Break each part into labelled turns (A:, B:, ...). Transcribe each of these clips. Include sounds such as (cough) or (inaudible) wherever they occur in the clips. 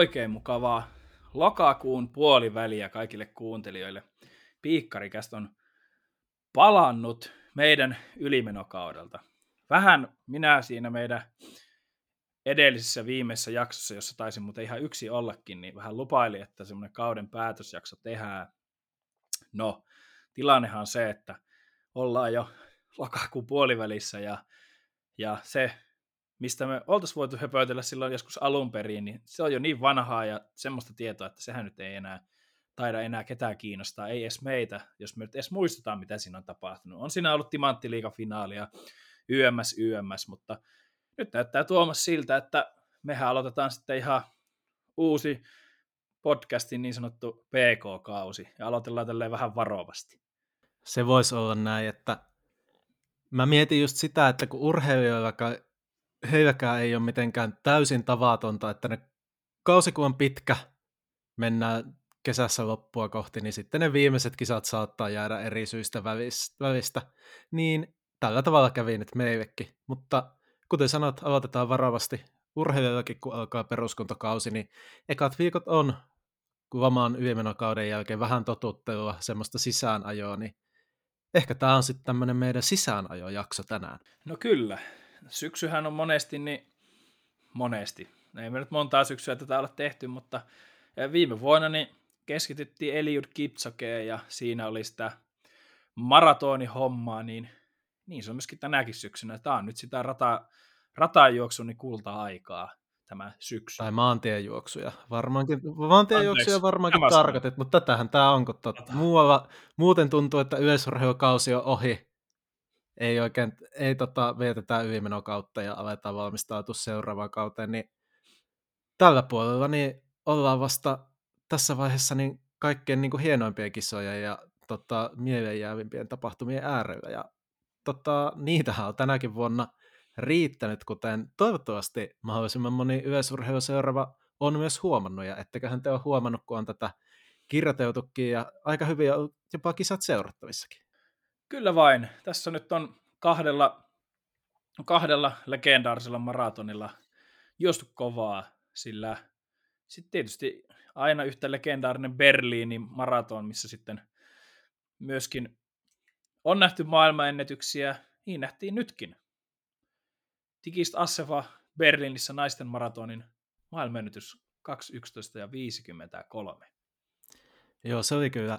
A: Oikein mukavaa lokakuun puoliväliä kaikille kuuntelijoille. Piikkarikästä on palannut meidän ylimenokaudelta. Vähän minä siinä meidän edellisessä viimeisessä jaksossa, jossa taisin muuten ihan yksi ollakin, niin vähän lupaili, että semmoinen kauden päätösjakso tehdään. No, tilannehan on se, että ollaan jo lokakuun puolivälissä ja, ja se mistä me oltaisiin voitu höpötellä silloin joskus alun perin, niin se on jo niin vanhaa ja semmoista tietoa, että sehän nyt ei enää taida enää ketään kiinnostaa, ei edes meitä, jos me nyt edes muistetaan, mitä siinä on tapahtunut. On siinä ollut timanttiliiga-finaali ja YMS, YMS, mutta nyt näyttää Tuomas siltä, että mehän aloitetaan sitten ihan uusi podcastin niin sanottu PK-kausi ja aloitellaan tälleen vähän varovasti.
B: Se voisi olla näin, että mä mietin just sitä, että kun urheilijoilla heilläkään ei ole mitenkään täysin tavatonta, että ne kausi kun on pitkä, mennään kesässä loppua kohti, niin sitten ne viimeiset kisat saattaa jäädä eri syistä välistä. Niin tällä tavalla kävi nyt meillekin. Mutta kuten sanot, aloitetaan varovasti. Urheilijoillakin, kun alkaa peruskuntokausi, niin ekat viikot on lamaan ylimenokauden jälkeen vähän totuttelua, semmoista sisäänajoa, niin ehkä tämä on sitten tämmöinen meidän sisäänajojakso tänään.
A: No kyllä, syksyhän on monesti, niin monesti, ei me nyt montaa syksyä tätä ole tehty, mutta eh, viime vuonna niin keskityttiin Eliud Kipsokeen ja siinä oli sitä maratonihommaa, niin, niin se on myöskin tänäkin syksynä. Tämä on nyt sitä rata, ratajuoksun niin kulta-aikaa tämä syksy.
B: Tai maantiejuoksuja. Varmaankin, maantiejuoksuja varmaankin tarkoitit, mutta tätähän tämä on, kun tot, muualla, muuten tuntuu, että yleisurheilukausi on ohi, ei oikein, ei tota, vietetä ylimenokautta ja aletaan valmistautua seuraavaan kauteen, niin tällä puolella niin ollaan vasta tässä vaiheessa niin kaikkein niin kuin hienoimpien kisoja ja tota, mieleenjäävimpien tapahtumien äärellä. Ja tota, niitähän on tänäkin vuonna riittänyt, kuten toivottavasti mahdollisimman moni yleisurheiluseuraava on myös huomannut, ja etteköhän te ole huomannut, kun on tätä kirjoiteltukin, ja aika hyvin jopa kisat seurattavissakin.
A: Kyllä vain. Tässä nyt on kahdella, kahdella legendaarisella maratonilla juostu kovaa, sillä sitten tietysti aina yhtä legendaarinen Berliinin maraton, missä sitten myöskin on nähty maailmanennätyksiä, niin nähtiin nytkin. Tigist Asseva Berliinissä naisten maratonin maailmanennätys 2.11 ja 53.
B: Joo, se oli kyllä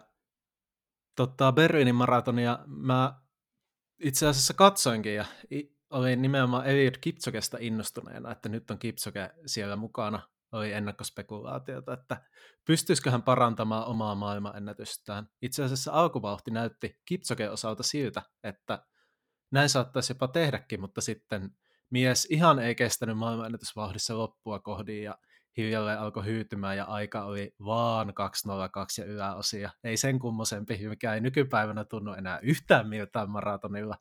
B: tota, Berliinin maratonia mä itse asiassa katsoinkin ja olin nimenomaan Eliud Kipsokesta innostuneena, että nyt on Kipsoke siellä mukana. Oli ennakkospekulaatiota, että pystyisikö hän parantamaan omaa maailmanennätystään. Itse asiassa alkuvauhti näytti Kipsoke osalta siltä, että näin saattaisi jopa tehdäkin, mutta sitten mies ihan ei kestänyt maailmanennätysvauhdissa loppua kohdin ja hiljalleen alkoi hyytymään ja aika oli vaan 202 ja yläosia. Ei sen kummosempi, mikä ei nykypäivänä tunnu enää yhtään miltään maratonilla.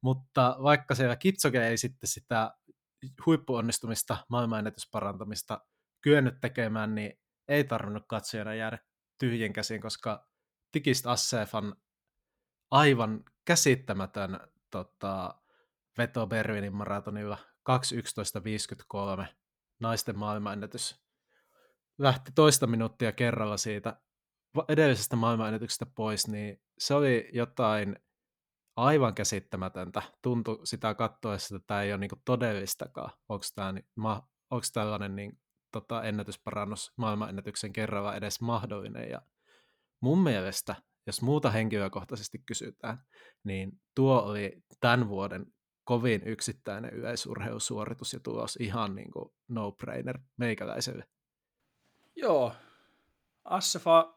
B: Mutta vaikka siellä Kitsoke ei sitten sitä huippuonnistumista, maailmanennätysparantamista kyennyt tekemään, niin ei tarvinnut katsojana jäädä tyhjin käsin, koska Tikist Assefan aivan käsittämätön tota, veto Berliinin maratonilla 2.11.53 naisten maailmanennätys lähti toista minuuttia kerralla siitä edellisestä maailmanennätyksestä pois, niin se oli jotain aivan käsittämätöntä. Tuntui sitä katsoessa, että tämä ei ole niinku todellistakaan. Onko, tämä, onko tällainen niin, tota, ennätysparannus maailmanennätyksen kerralla edes mahdollinen? Ja mun mielestä, jos muuta henkilökohtaisesti kysytään, niin tuo oli tämän vuoden kovin yksittäinen yleisurheilusuoritus ja tulos ihan niin kuin no-brainer meikäläiselle.
A: Joo, Assefa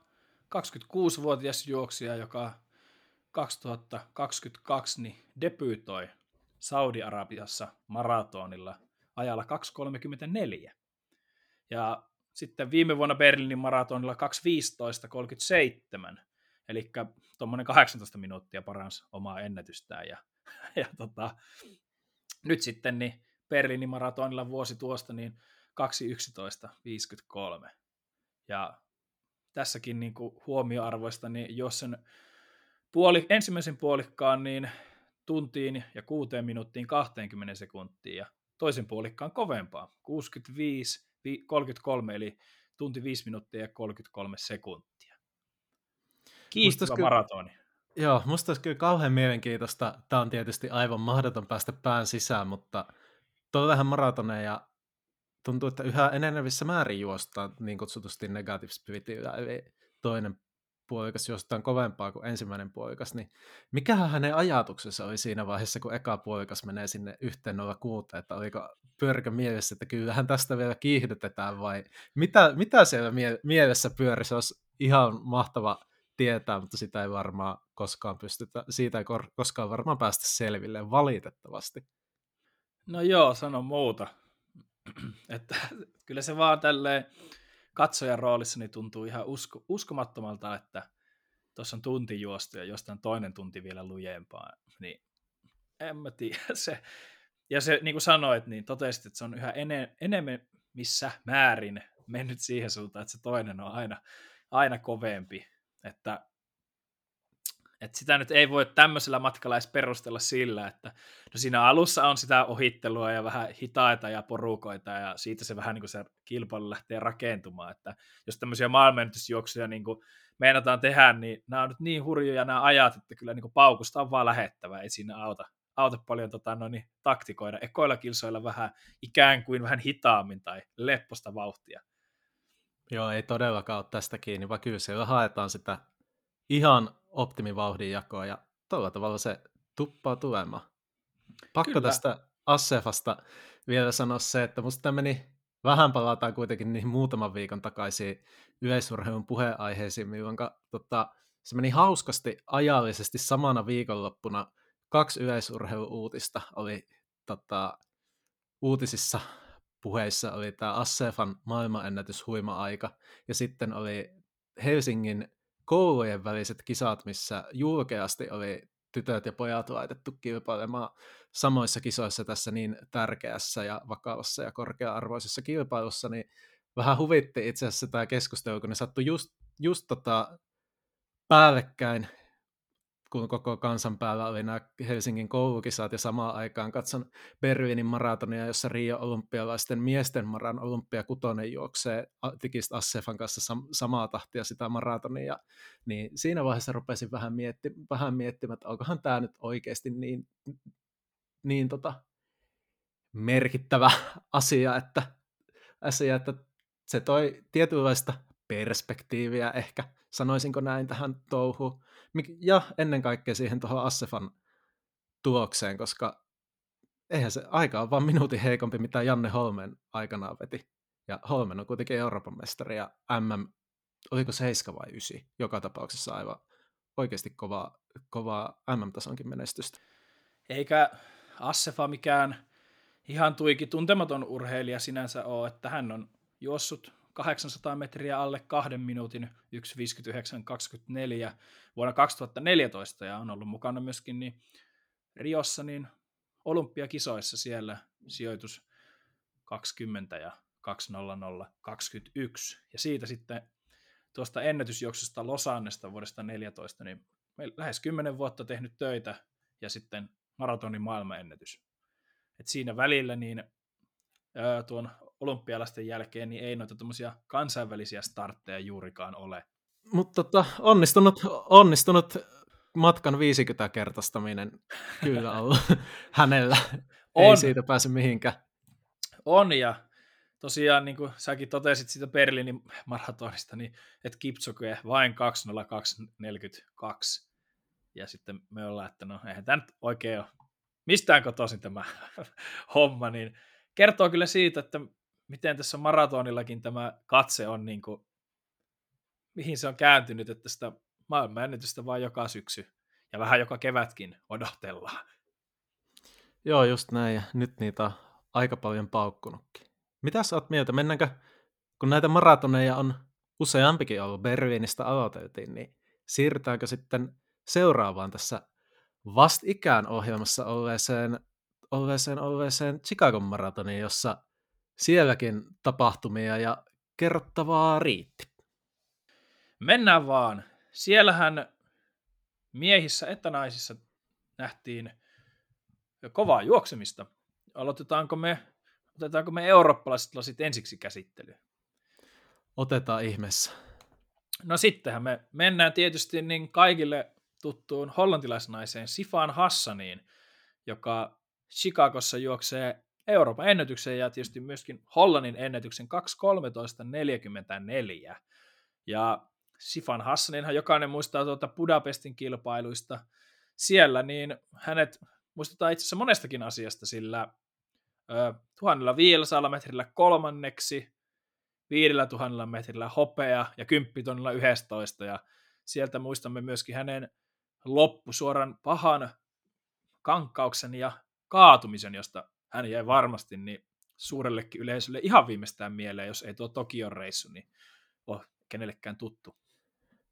A: 26-vuotias juoksija, joka 2022 niin debyytoi Saudi-Arabiassa maratonilla ajalla 2.34. Ja sitten viime vuonna Berliinin maratonilla 2.15.37, eli tuommoinen 18 minuuttia paransi omaa ennätystään. Ja (laughs) ja tota, nyt sitten niin Berliinin maratonilla vuosi tuosta niin 2.11.53. Ja tässäkin niin kuin huomioarvoista, niin jos sen puoli, ensimmäisen puolikkaan niin tuntiin ja kuuteen minuuttiin 20 sekuntiin ja toisen puolikkaan kovempaa, 65 33, eli tunti 5 minuuttia ja 33 sekuntia.
B: Kyllä-
A: maratoni.
B: Joo, musta olisi kyllä kauhean mielenkiintoista. Tämä on tietysti aivan mahdoton päästä pään sisään, mutta tuolla vähän maratoneja tuntuu, että yhä enenevissä määrin juostaan niin kutsutusti negative spiritillä, eli toinen puolikas juostaan kovempaa kuin ensimmäinen puolikas, niin mikähän hänen ajatuksensa oli siinä vaiheessa, kun eka puolikas menee sinne yhteen nolla kuuteen, että oliko pyörikö mielessä, että kyllähän tästä vielä kiihdytetään vai mitä, mitä siellä mie- mielessä pyöri, olisi ihan mahtava tietää, mutta sitä ei varmaan koskaan pystytä, siitä ei koskaan varmaan päästä selville, valitettavasti.
A: No joo, sano muuta. (clears throat) että (clears throat) kyllä se vaan tälleen katsojan roolissa niin tuntuu ihan usko, uskomattomalta, että tuossa on tunti juostu ja jostain toinen tunti vielä lujempaa. Niin en mä tiedä. (laughs) Se, ja se, niin kuin sanoit, niin totesit, että se on yhä ene, enemmän missä määrin mennyt siihen suuntaan, että se toinen on aina, aina kovempi. Että, että sitä nyt ei voi tämmöisellä matkalla edes perustella sillä, että no siinä alussa on sitä ohittelua ja vähän hitaita ja porukoita ja siitä se vähän niin kuin se kilpailu lähtee rakentumaan, että jos tämmöisiä maailmanennätysjuoksuja niin kuin meinataan tehdä, niin nämä on nyt niin hurjoja nämä ajat, että kyllä niin kuin paukusta on vaan lähettävä, ei siinä auta, auta paljon tota, no niin, taktikoida. Ekoilla kilsoilla vähän ikään kuin vähän hitaammin tai lepposta vauhtia.
B: Joo, ei todellakaan ole tästä kiinni, vaan kyllä siellä haetaan sitä ihan optimivauhdin jakoa ja tuolla tavalla se tuppaa tulemaan. Pakko
A: Kyllä.
B: tästä Assefasta vielä sanoa se, että musta tämä meni, vähän palataan kuitenkin niihin muutaman viikon takaisin yleisurheilun puheenaiheisiin, milloin tota, se meni hauskasti ajallisesti samana viikonloppuna. Kaksi yleisurheiluuutista oli tota, uutisissa puheissa oli tämä Assefan maailmanennätys huima-aika, ja sitten oli Helsingin koulujen väliset kisat, missä julkeasti oli tytöt ja pojat laitettu kilpailemaan samoissa kisoissa tässä niin tärkeässä ja vakavassa ja korkea-arvoisessa kilpailussa, niin vähän huvitti itse asiassa tämä keskustelu, kun ne sattui just, just tota päällekkäin, kun koko kansan päällä oli nämä Helsingin koulukisat ja samaan aikaan katson Berliinin maratonia, jossa Rio olympialaisten miesten maran olympiakutonen juoksee Tikist Assefan kanssa sam- samaa tahtia sitä maratonia, niin siinä vaiheessa rupesin vähän, mietti- vähän miettimään, että onkohan tämä nyt oikeasti niin, niin tota, merkittävä (laughs) asia, että, asia, että se toi tietynlaista perspektiiviä ehkä, sanoisinko näin tähän touhuun, ja ennen kaikkea siihen tuohon Assefan tulokseen, koska eihän se aika ole vaan minuutin heikompi, mitä Janne Holmen aikanaan veti. Ja Holmen on kuitenkin Euroopan mestari ja MM, oliko 7 vai 9, joka tapauksessa aivan oikeasti kovaa, kovaa MM-tasonkin menestystä.
A: Eikä Assefa mikään ihan tuiki tuntematon urheilija sinänsä ole, että hän on juossut 800 metriä alle kahden minuutin 1.59.24 vuonna 2014 ja on ollut mukana myöskin niin Riossa niin olympiakisoissa siellä sijoitus 20 ja 20021 ja siitä sitten tuosta ennätysjuoksusta Losannesta vuodesta 14 niin lähes 10 vuotta tehnyt töitä ja sitten maratonin maailmanennätys. Et siinä välillä niin tuon olympialaisten jälkeen niin ei noita kansainvälisiä startteja juurikaan ole.
B: Mutta tota, onnistunut, onnistunut matkan 50-kertaistaminen kyllä on (laughs) hänellä. On. Ei siitä pääse mihinkään.
A: On ja tosiaan niin kuin säkin totesit siitä Berliinin maratonista, niin että Kipchoge vain 20242. Ja sitten me ollaan, että no eihän tämä nyt oikein ole mistään kotoisin tämä (laughs) homma, niin kertoo kyllä siitä, että miten tässä maratonillakin tämä katse on, niin kuin, mihin se on kääntynyt, että sitä maailmanennetystä vaan joka syksy ja vähän joka kevätkin odotellaan.
B: Joo, just näin, ja nyt niitä on aika paljon paukkunutkin. Mitä sä oot mieltä, mennäänkö, kun näitä maratoneja on useampikin ollut, Berliinistä aloiteltiin, niin siirrytäänkö sitten seuraavaan tässä vastikään ohjelmassa olleeseen, olleeseen, olleeseen Chicagon maratoniin, jossa sielläkin tapahtumia ja kerrottavaa riitti.
A: Mennään vaan. Siellähän miehissä että naisissa nähtiin kovaa juoksemista. Aloitetaanko me otetaanko me eurooppalaiset lasit ensiksi käsittelyyn?
B: Otetaan ihmeessä.
A: No sittenhän me mennään tietysti niin kaikille tuttuun hollantilaisnaiseen Sifan Hassaniin, joka Chicagossa juoksee Euroopan ennätyksen ja tietysti myöskin Hollannin ennätyksen 2.13.44. Ja Sifan Hassaninhan jokainen muistaa tuota Budapestin kilpailuista siellä, niin hänet muistetaan itse asiassa monestakin asiasta, sillä ö, 1500 metrillä kolmanneksi, 5000 metrillä hopea ja 10 tonnilla 11, ja sieltä muistamme myöskin hänen loppusuoran pahan kankkauksen ja kaatumisen, josta hän jäi varmasti niin suurellekin yleisölle ihan viimeistään mieleen, jos ei tuo Tokion reissu, niin ole kenellekään tuttu.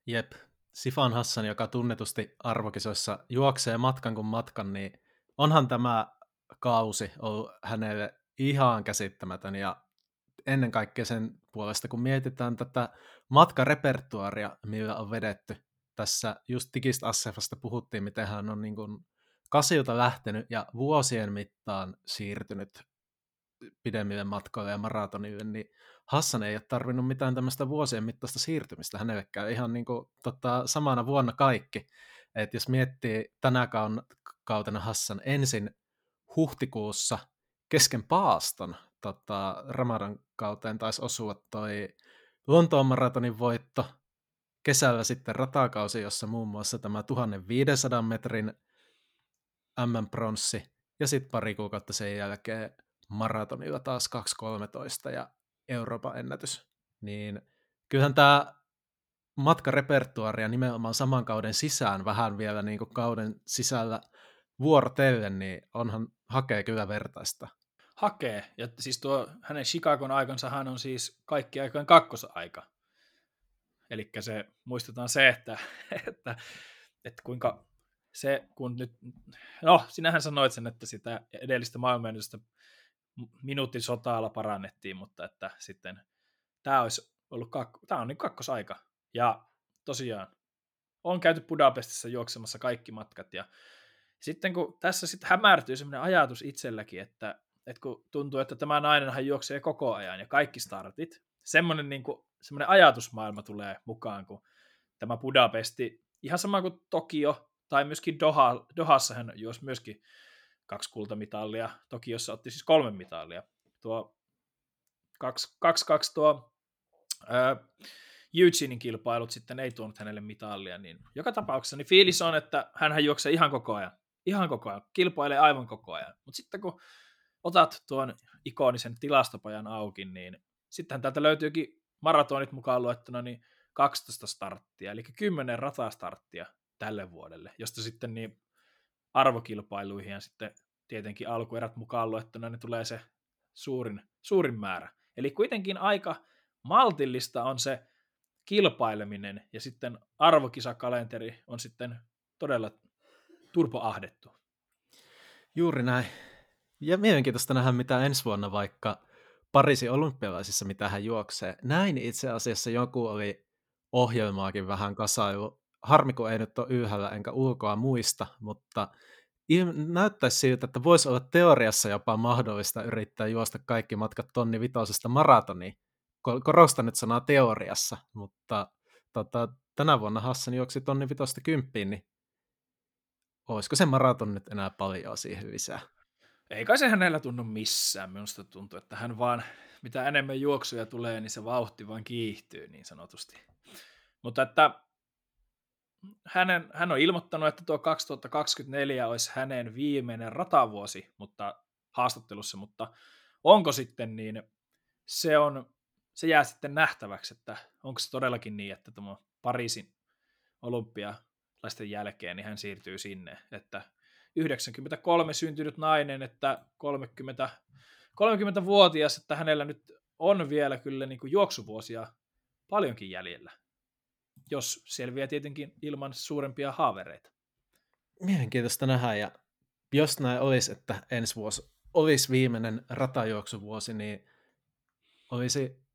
B: Jep, Sifan Hassan, joka tunnetusti arvokisoissa juoksee matkan kuin matkan, niin onhan tämä kausi ollut hänelle ihan käsittämätön ja ennen kaikkea sen puolesta, kun mietitään tätä matkarepertuaria, millä on vedetty. Tässä just Digist Assefasta puhuttiin, miten hän on niin kuin kasilta lähtenyt ja vuosien mittaan siirtynyt pidemmille matkoille ja maratonille, niin Hassan ei ole tarvinnut mitään tämmöistä vuosien mittaista siirtymistä hänellekään ihan niin kuin, tota, samana vuonna kaikki. Et jos miettii tänä kautena Hassan ensin huhtikuussa kesken paaston tota, Ramadan kauteen taisi osua toi Lontoon maratonin voitto, kesällä sitten ratakausi, jossa muun muassa tämä 1500 metrin M-pronssi, ja sitten pari kuukautta sen jälkeen maratonilla taas 2.13 ja Euroopan ennätys. Niin kyllähän tämä matkarepertuaria nimenomaan saman kauden sisään vähän vielä niin kuin kauden sisällä vuorotellen, niin onhan hakee kyllä vertaista.
A: Hakee, ja siis tuo hänen Chicagon aikansa hän on siis kaikki aikojen kakkosaika. Eli se, muistetaan se, että, (laughs) että, että kuinka se, kun nyt, no sinähän sanoit sen, että sitä edellistä maailmanennätystä minuutin sotaalla parannettiin, mutta että sitten tämä olisi ollut kak- tämä on niin kakkosaika. Ja tosiaan on käyty Budapestissa juoksemassa kaikki matkat ja sitten kun tässä sitten hämärtyy sellainen ajatus itselläkin, että, että kun tuntuu, että tämä nainenhan juoksee koko ajan ja kaikki startit, semmoinen, niin kuin, semmoinen ajatusmaailma tulee mukaan, kun tämä Budapesti, ihan sama kuin Tokio tai myöskin Doha, Dohassa hän juosi myöskin kaksi kultamitalia, Tokiossa otti siis kolme mitalia. Tuo 2-2 tuo ää, Eugenein kilpailut sitten ei tuonut hänelle mitalia, niin joka tapauksessa niin fiilis on, että hän juoksee ihan koko ajan. Ihan koko ajan. Kilpailee aivan koko ajan. Mutta sitten kun otat tuon ikonisen tilastopajan auki, niin sittenhän täältä löytyykin maratonit mukaan luettuna niin 12 starttia, eli 10 ratastarttia tälle vuodelle, josta sitten niin arvokilpailuihin ja sitten tietenkin alkuerät mukaan luettuna niin tulee se suurin, suurin määrä. Eli kuitenkin aika maltillista on se kilpaileminen ja sitten arvokisakalenteri on sitten todella turpoahdettu.
B: Juuri näin. Ja mielenkiintoista nähdä, mitä ensi vuonna vaikka Pariisin olympialaisissa, mitä hän juoksee. Näin itse asiassa joku oli ohjelmaakin vähän kasailu. Harmi, kun ei nyt ole ylhäällä enkä ulkoa muista, mutta näyttäisi siltä, että voisi olla teoriassa jopa mahdollista yrittää juosta kaikki matkat tonni vitosesta maratoniin. Korostan nyt sanaa teoriassa, mutta tota, tänä vuonna Hassan juoksi tonni vitosta kymppiin, niin olisiko se maraton nyt enää paljon siihen lisää?
A: Ei kai se hänellä tunnu missään. Minusta tuntuu, että hän vaan, mitä enemmän juoksuja tulee, niin se vauhti vaan kiihtyy niin sanotusti. Mutta että hänen, hän on ilmoittanut, että tuo 2024 olisi hänen viimeinen ratavuosi mutta haastattelussa, mutta onko sitten niin, se, on, se jää sitten nähtäväksi, että onko se todellakin niin, että tämä Pariisin olympialaisten jälkeen niin hän siirtyy sinne, että 93 syntynyt nainen, että 30, 30-vuotias, että hänellä nyt on vielä kyllä niin kuin juoksuvuosia paljonkin jäljellä jos selviää tietenkin ilman suurempia haavereita.
B: Mielenkiintoista nähdä, ja jos näin olisi, että ensi vuosi olisi viimeinen ratajuoksuvuosi, niin olisi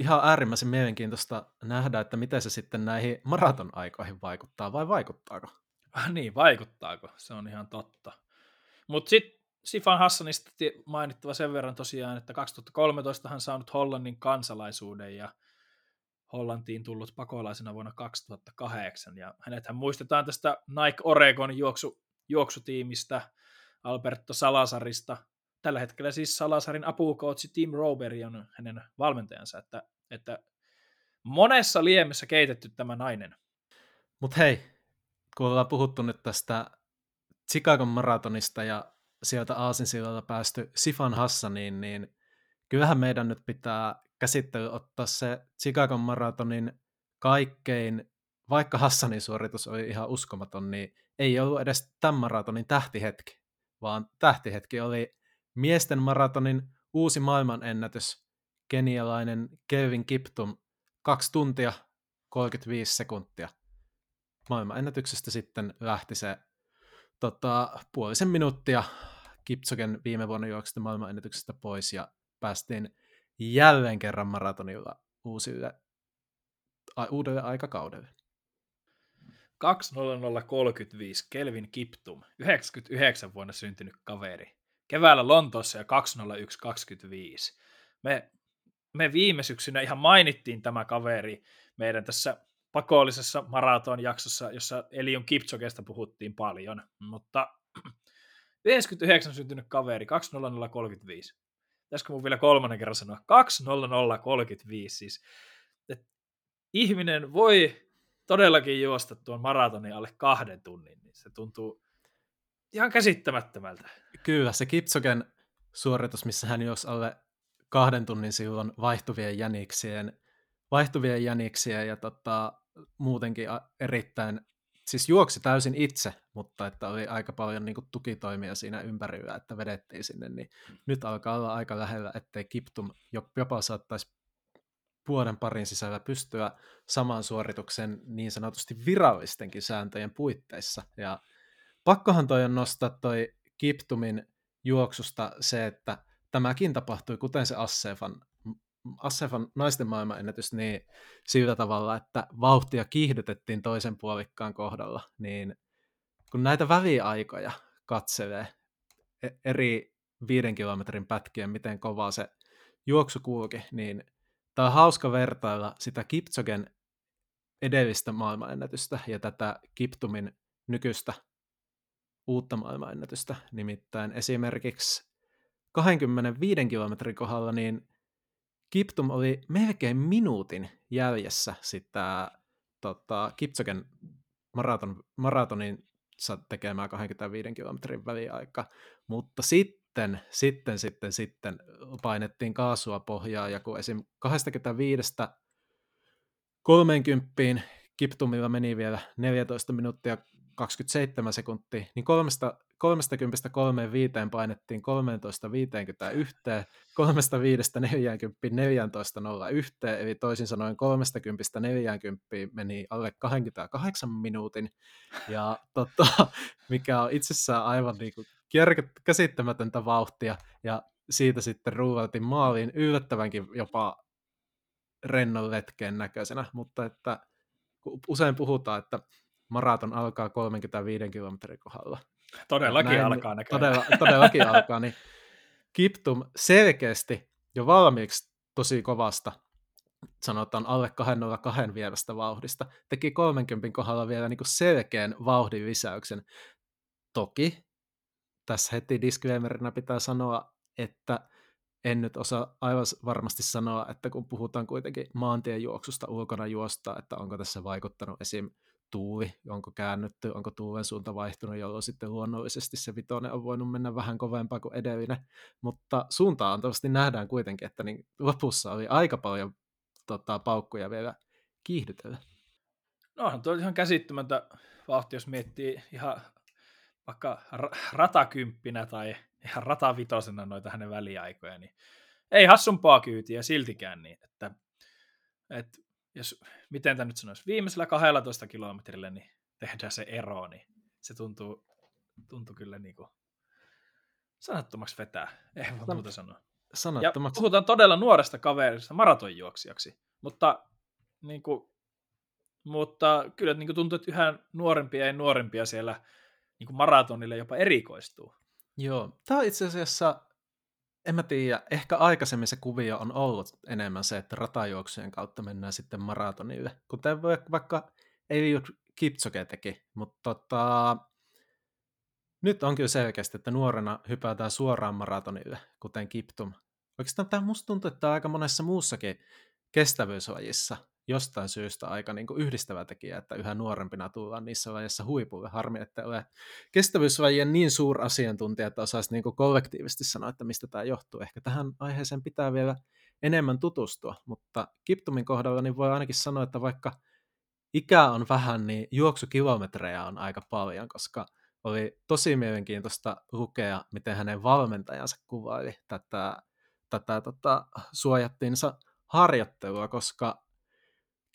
B: ihan äärimmäisen mielenkiintoista nähdä, että miten se sitten näihin maraton aikoihin vaikuttaa, vai vaikuttaako?
A: Ah, niin, vaikuttaako? Se on ihan totta. Mutta sitten Sifan Hassanista mainittava sen verran tosiaan, että 2013 hän saanut Hollannin kansalaisuuden ja Hollantiin tullut pakolaisena vuonna 2008. Ja hän muistetaan tästä Nike Oregon juoksu, juoksutiimistä, Alberto Salazarista. Tällä hetkellä siis Salazarin apukoutsi Tim Roberi on hänen valmentajansa, että, että monessa liemessä keitetty tämä nainen.
B: Mutta hei, kun ollaan puhuttu nyt tästä Chicagon maratonista ja sieltä Aasinsillalta päästy Sifan Hassaniin, niin kyllähän meidän nyt pitää käsittely ottaa se Chicagon maratonin kaikkein, vaikka Hassanin suoritus oli ihan uskomaton, niin ei ollut edes tämän maratonin tähtihetki, vaan tähtihetki oli miesten maratonin uusi maailmanennätys, kenialainen Kevin Kiptum, 2 tuntia 35 sekuntia. Maailmanennätyksestä sitten lähti se tota, puolisen minuuttia Kipsogen viime vuonna juoksesta maailmanennätyksestä pois ja päästiin jälleen kerran maratonilla uusille, a, uudelle aikakaudelle.
A: 2.0035 Kelvin Kiptum, 99 vuonna syntynyt kaveri. Keväällä Lontoossa ja 2.01.25. Me, me viime syksynä ihan mainittiin tämä kaveri meidän tässä pakollisessa maratonjaksossa, jossa Elion Kipchogesta puhuttiin paljon, mutta (clears throat) 59 syntynyt kaveri, 20035. Pitäisikö mun vielä kolmannen kerran sanoa? 20035 siis. Et ihminen voi todellakin juosta tuon maratonin alle kahden tunnin, niin se tuntuu ihan käsittämättömältä.
B: Kyllä, se Kipsogen suoritus, missä hän juosi alle kahden tunnin silloin vaihtuvien jäniksien, vaihtuvien jäniksien ja tota, muutenkin erittäin, siis juoksi täysin itse, mutta että oli aika paljon niin kuin, tukitoimia siinä ympärillä, että vedettiin sinne, niin nyt alkaa olla aika lähellä, ettei Kiptum jopa saattaisi vuoden parin sisällä pystyä samaan suorituksen niin sanotusti virallistenkin sääntöjen puitteissa. Ja pakkohan toi on nostaa toi Kiptumin juoksusta se, että tämäkin tapahtui, kuten se Assefan Assefan naisten maailmanennätys niin sillä tavalla, että vauhtia kiihdytettiin toisen puolikkaan kohdalla, niin kun näitä väliaikoja katselee e-, eri viiden kilometrin pätkien, miten kovaa se juoksu kulki, niin tämä on hauska vertailla sitä Kipchogen edellistä maailmanennätystä ja tätä Kiptumin nykyistä uutta maailmanennätystä. Nimittäin esimerkiksi 25 kilometrin kohdalla, niin Kiptum oli melkein minuutin jäljessä sitä tota, Kipchogen maraton, maratonin tekemään 25 kilometrin väliaika, mutta sitten, sitten, sitten, sitten painettiin kaasua pohjaa, ja kun esim. 25 30 Kiptumilla meni vielä 14 minuuttia 27 sekuntia, niin kolmesta 30 35 painettiin 13 51, 35 40 14 01, eli toisin sanoen 30 40 meni alle 28 minuutin, ja tota, (laughs) mikä on itsessään aivan niin kuin käsittämätöntä vauhtia, ja siitä sitten ruuvaltiin maaliin yllättävänkin jopa rennon letkeen näköisenä, mutta että usein puhutaan, että maraton alkaa 35 kilometrin kohdalla,
A: Todellakin näin, alkaa näköjään.
B: Todella, todellakin (laughs) alkaa, niin Kiptum selkeästi jo valmiiksi tosi kovasta, sanotaan alle 202 vievästä vauhdista, teki 30 kohdalla vielä niin kuin selkeän vauhdin lisäyksen. Toki tässä heti disclaimerina pitää sanoa, että en nyt osaa aivan varmasti sanoa, että kun puhutaan kuitenkin maantiejuoksusta ulkona juosta, että onko tässä vaikuttanut esim tuuli, onko käännytty, onko tuulen suunta vaihtunut, jolloin sitten luonnollisesti se vitonen on voinut mennä vähän kovempaa kuin edellinen, mutta suuntaan antavasti nähdään kuitenkin, että niin lopussa oli aika paljon tota, paukkuja vielä kiihdytellä.
A: No tuo ihan käsittämättä vauhti, jos miettii ihan vaikka ratakymppinä tai ihan ratavitosena noita hänen väliaikoja, niin ei hassumpaa kyytiä siltikään niin, että, että jos, miten tämä nyt sanoisi, viimeisellä 12 kilometrillä niin tehdään se ero, niin se tuntuu, tuntuu kyllä niin kuin sanattomaksi vetää. Ei voi muuta sanoa.
B: Sanattomaksi.
A: Ja puhutaan todella nuoresta kaverista maratonjuoksijaksi, mutta, niin kuin, mutta kyllä niin kuin tuntuu, että yhä nuorempia ja nuorempia siellä niin kuin maratonille jopa erikoistuu.
B: Joo, tämä on itse asiassa, en mä tiedä, ehkä aikaisemmin se kuvio on ollut enemmän se, että ratajuoksujen kautta mennään sitten maratonille, kuten vaikka Eliud Kipchoge teki, mutta tota, nyt on kyllä selkeästi, että nuorena hypätään suoraan maratonille, kuten Kiptum. Oikeastaan tämä musta tuntuu, että aika monessa muussakin kestävyyslajissa jostain syystä aika niin kuin yhdistävä tekijä, että yhä nuorempina tullaan niissä lajeissa huipulle. Harmi, että ole kestävyyslajien niin suur asiantuntija, että osaisi niin kuin kollektiivisesti sanoa, että mistä tämä johtuu. Ehkä tähän aiheeseen pitää vielä enemmän tutustua, mutta Kiptumin kohdalla niin voi ainakin sanoa, että vaikka ikä on vähän, niin juoksukilometrejä on aika paljon, koska oli tosi mielenkiintoista lukea, miten hänen valmentajansa kuvaili tätä, tätä tota, suojattiinsa harjoittelua, koska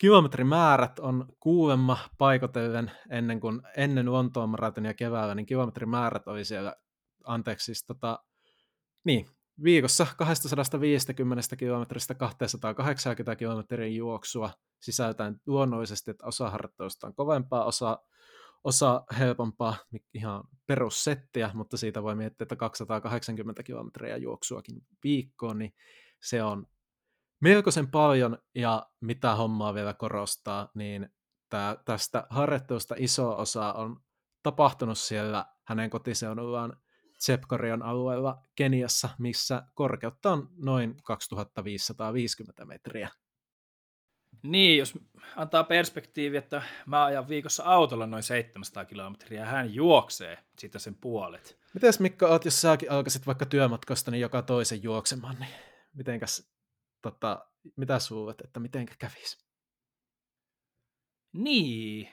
B: kilometrimäärät on kuulemma paikotellen ennen, kuin, ennen Lontoon maratonia keväällä, niin kilometrimäärät oli siellä, anteeksi siis tota, niin, viikossa 250 kilometristä 280 kilometrin juoksua sisältäen luonnollisesti, että osa harjoittelusta on kovempaa, osa, osa helpompaa, ihan perussettiä, mutta siitä voi miettiä, että 280 kilometriä juoksuakin viikkoon, niin se on melkoisen paljon, ja mitä hommaa vielä korostaa, niin tää, tästä harjoittelusta iso osa on tapahtunut siellä hänen kotiseudullaan Tsepkorion alueella Keniassa, missä korkeutta on noin 2550 metriä.
A: Niin, jos antaa perspektiivi, että mä ajan viikossa autolla noin 700 kilometriä ja hän juoksee sitä sen puolet.
B: Mites Mikko, oot, jos säkin alkaisit vaikka työmatkasta niin joka toisen juoksemaan, niin mitenkäs, tota, mitä suulet, että mitenkä kävisi?
A: Niin,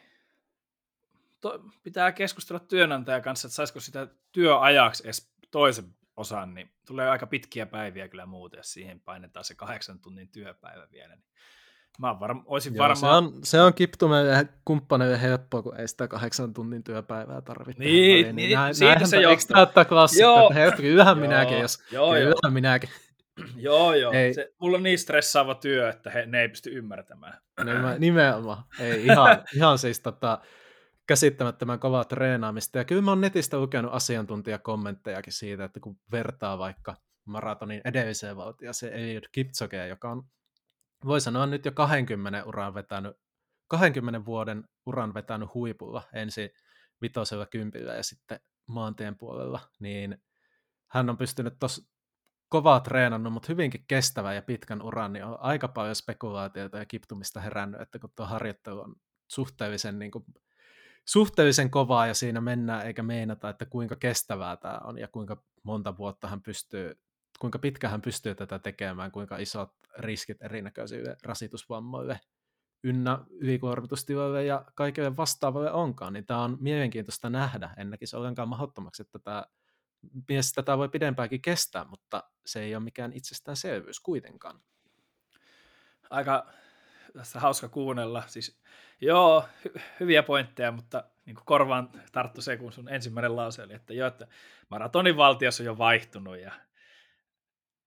A: to, pitää keskustella työnantajan kanssa, että saisiko sitä työajaksi edes toisen osan, niin tulee aika pitkiä päiviä kyllä muuten, jos siihen painetaan se kahdeksan tunnin työpäivä vielä. Niin mä varm, olisin Joo, varmaan...
B: Se on, se on kiptumeille kumppaneille helppoa, kun ei sitä kahdeksan tunnin työpäivää tarvitse.
A: Niin, niin, niin näin, siitä se johtuu. Eikö
B: tämä ottaa klassikko, että hei, kyllähän minäkin, jos joo, kyllähän minäkin. (clears throat)
A: joo, joo. Ei. Se, mulla on niin stressaava työ, että he, ne ei pysty ymmärtämään. (clears throat)
B: No, nimenomaan. Ei, ihan, (laughs) ihan siis tota, käsittämättömän kovaa treenaamista. Ja kyllä mä oon netistä lukenut asiantuntijakommenttejakin siitä, että kun vertaa vaikka maratonin edelliseen valtiaseen Eliud Kipchogea, joka on, voi sanoa nyt jo 20 uran vetänyt, 20 vuoden uran vetänyt huipulla ensin vitosella kympillä ja sitten maantien puolella, niin hän on pystynyt tos kovaa treenannut, mutta hyvinkin kestävä ja pitkän uran, niin on aika paljon spekulaatiota ja kiptumista herännyt, että kun tuo harjoittelu on suhteellisen niin kuin suhteellisen kovaa ja siinä mennään eikä meinata, että kuinka kestävää tämä on ja kuinka monta vuotta hän pystyy, kuinka pitkä hän pystyy tätä tekemään, kuinka isot riskit erinäköisille rasitusvammoille ynnä ylikuormitustiloille ja kaikille vastaavalle onkaan, niin tämä on mielenkiintoista nähdä, ennäkin se ollenkaan mahdottomaksi, että tämä mies tätä voi pidempäänkin kestää, mutta se ei ole mikään itsestäänselvyys kuitenkaan.
A: Aika tässä hauska kuunnella. Siis, joo, hy- hyviä pointteja, mutta niin kuin korvaan tarttu se, kun sun ensimmäinen lause oli, että joo, että maratonin valtiossa on jo vaihtunut ja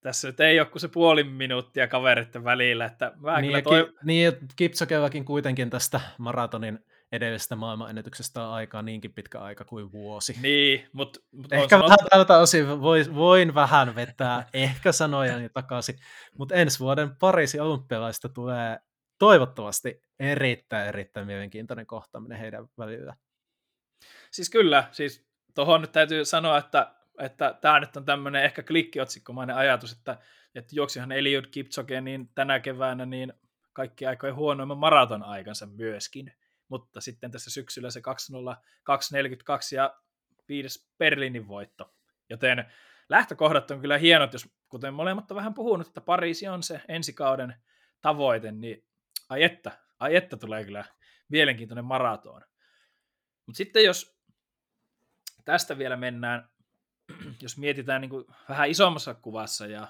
A: tässä nyt ei ole kuin se puoli minuuttia kaveritten välillä. Että mä
B: niin,
A: kyllä
B: toi... ki- niin, Kipsokellakin kuitenkin tästä maratonin edellisestä maailmanennätyksestä on aikaa niinkin pitkä aika kuin vuosi.
A: Niin, mutta... Mut
B: ehkä vähän sanottu... tältä osin voin, voin vähän vetää ehkä sanojani takaisin, mutta ensi vuoden Pariisin olympialaista tulee toivottavasti erittäin, erittäin mielenkiintoinen kohtaaminen heidän välillä.
A: Siis kyllä, siis tuohon nyt täytyy sanoa, että että tämä nyt on tämmöinen ehkä klikkiotsikkomainen ajatus, että, että juoksihan Eliud Kipchoge niin tänä keväänä niin kaikki aikojen huonoimman maraton aikansa myöskin, mutta sitten tässä syksyllä se 2.0, ja viides Berliinin voitto. Joten lähtökohdat on kyllä hienot, jos kuten molemmat on vähän puhunut, että Pariisi on se ensikauden tavoite, niin ai että, ai että tulee kyllä mielenkiintoinen maraton. Mutta sitten jos tästä vielä mennään, (clears throat) jos mietitään niin kuin vähän isommassa kuvassa ja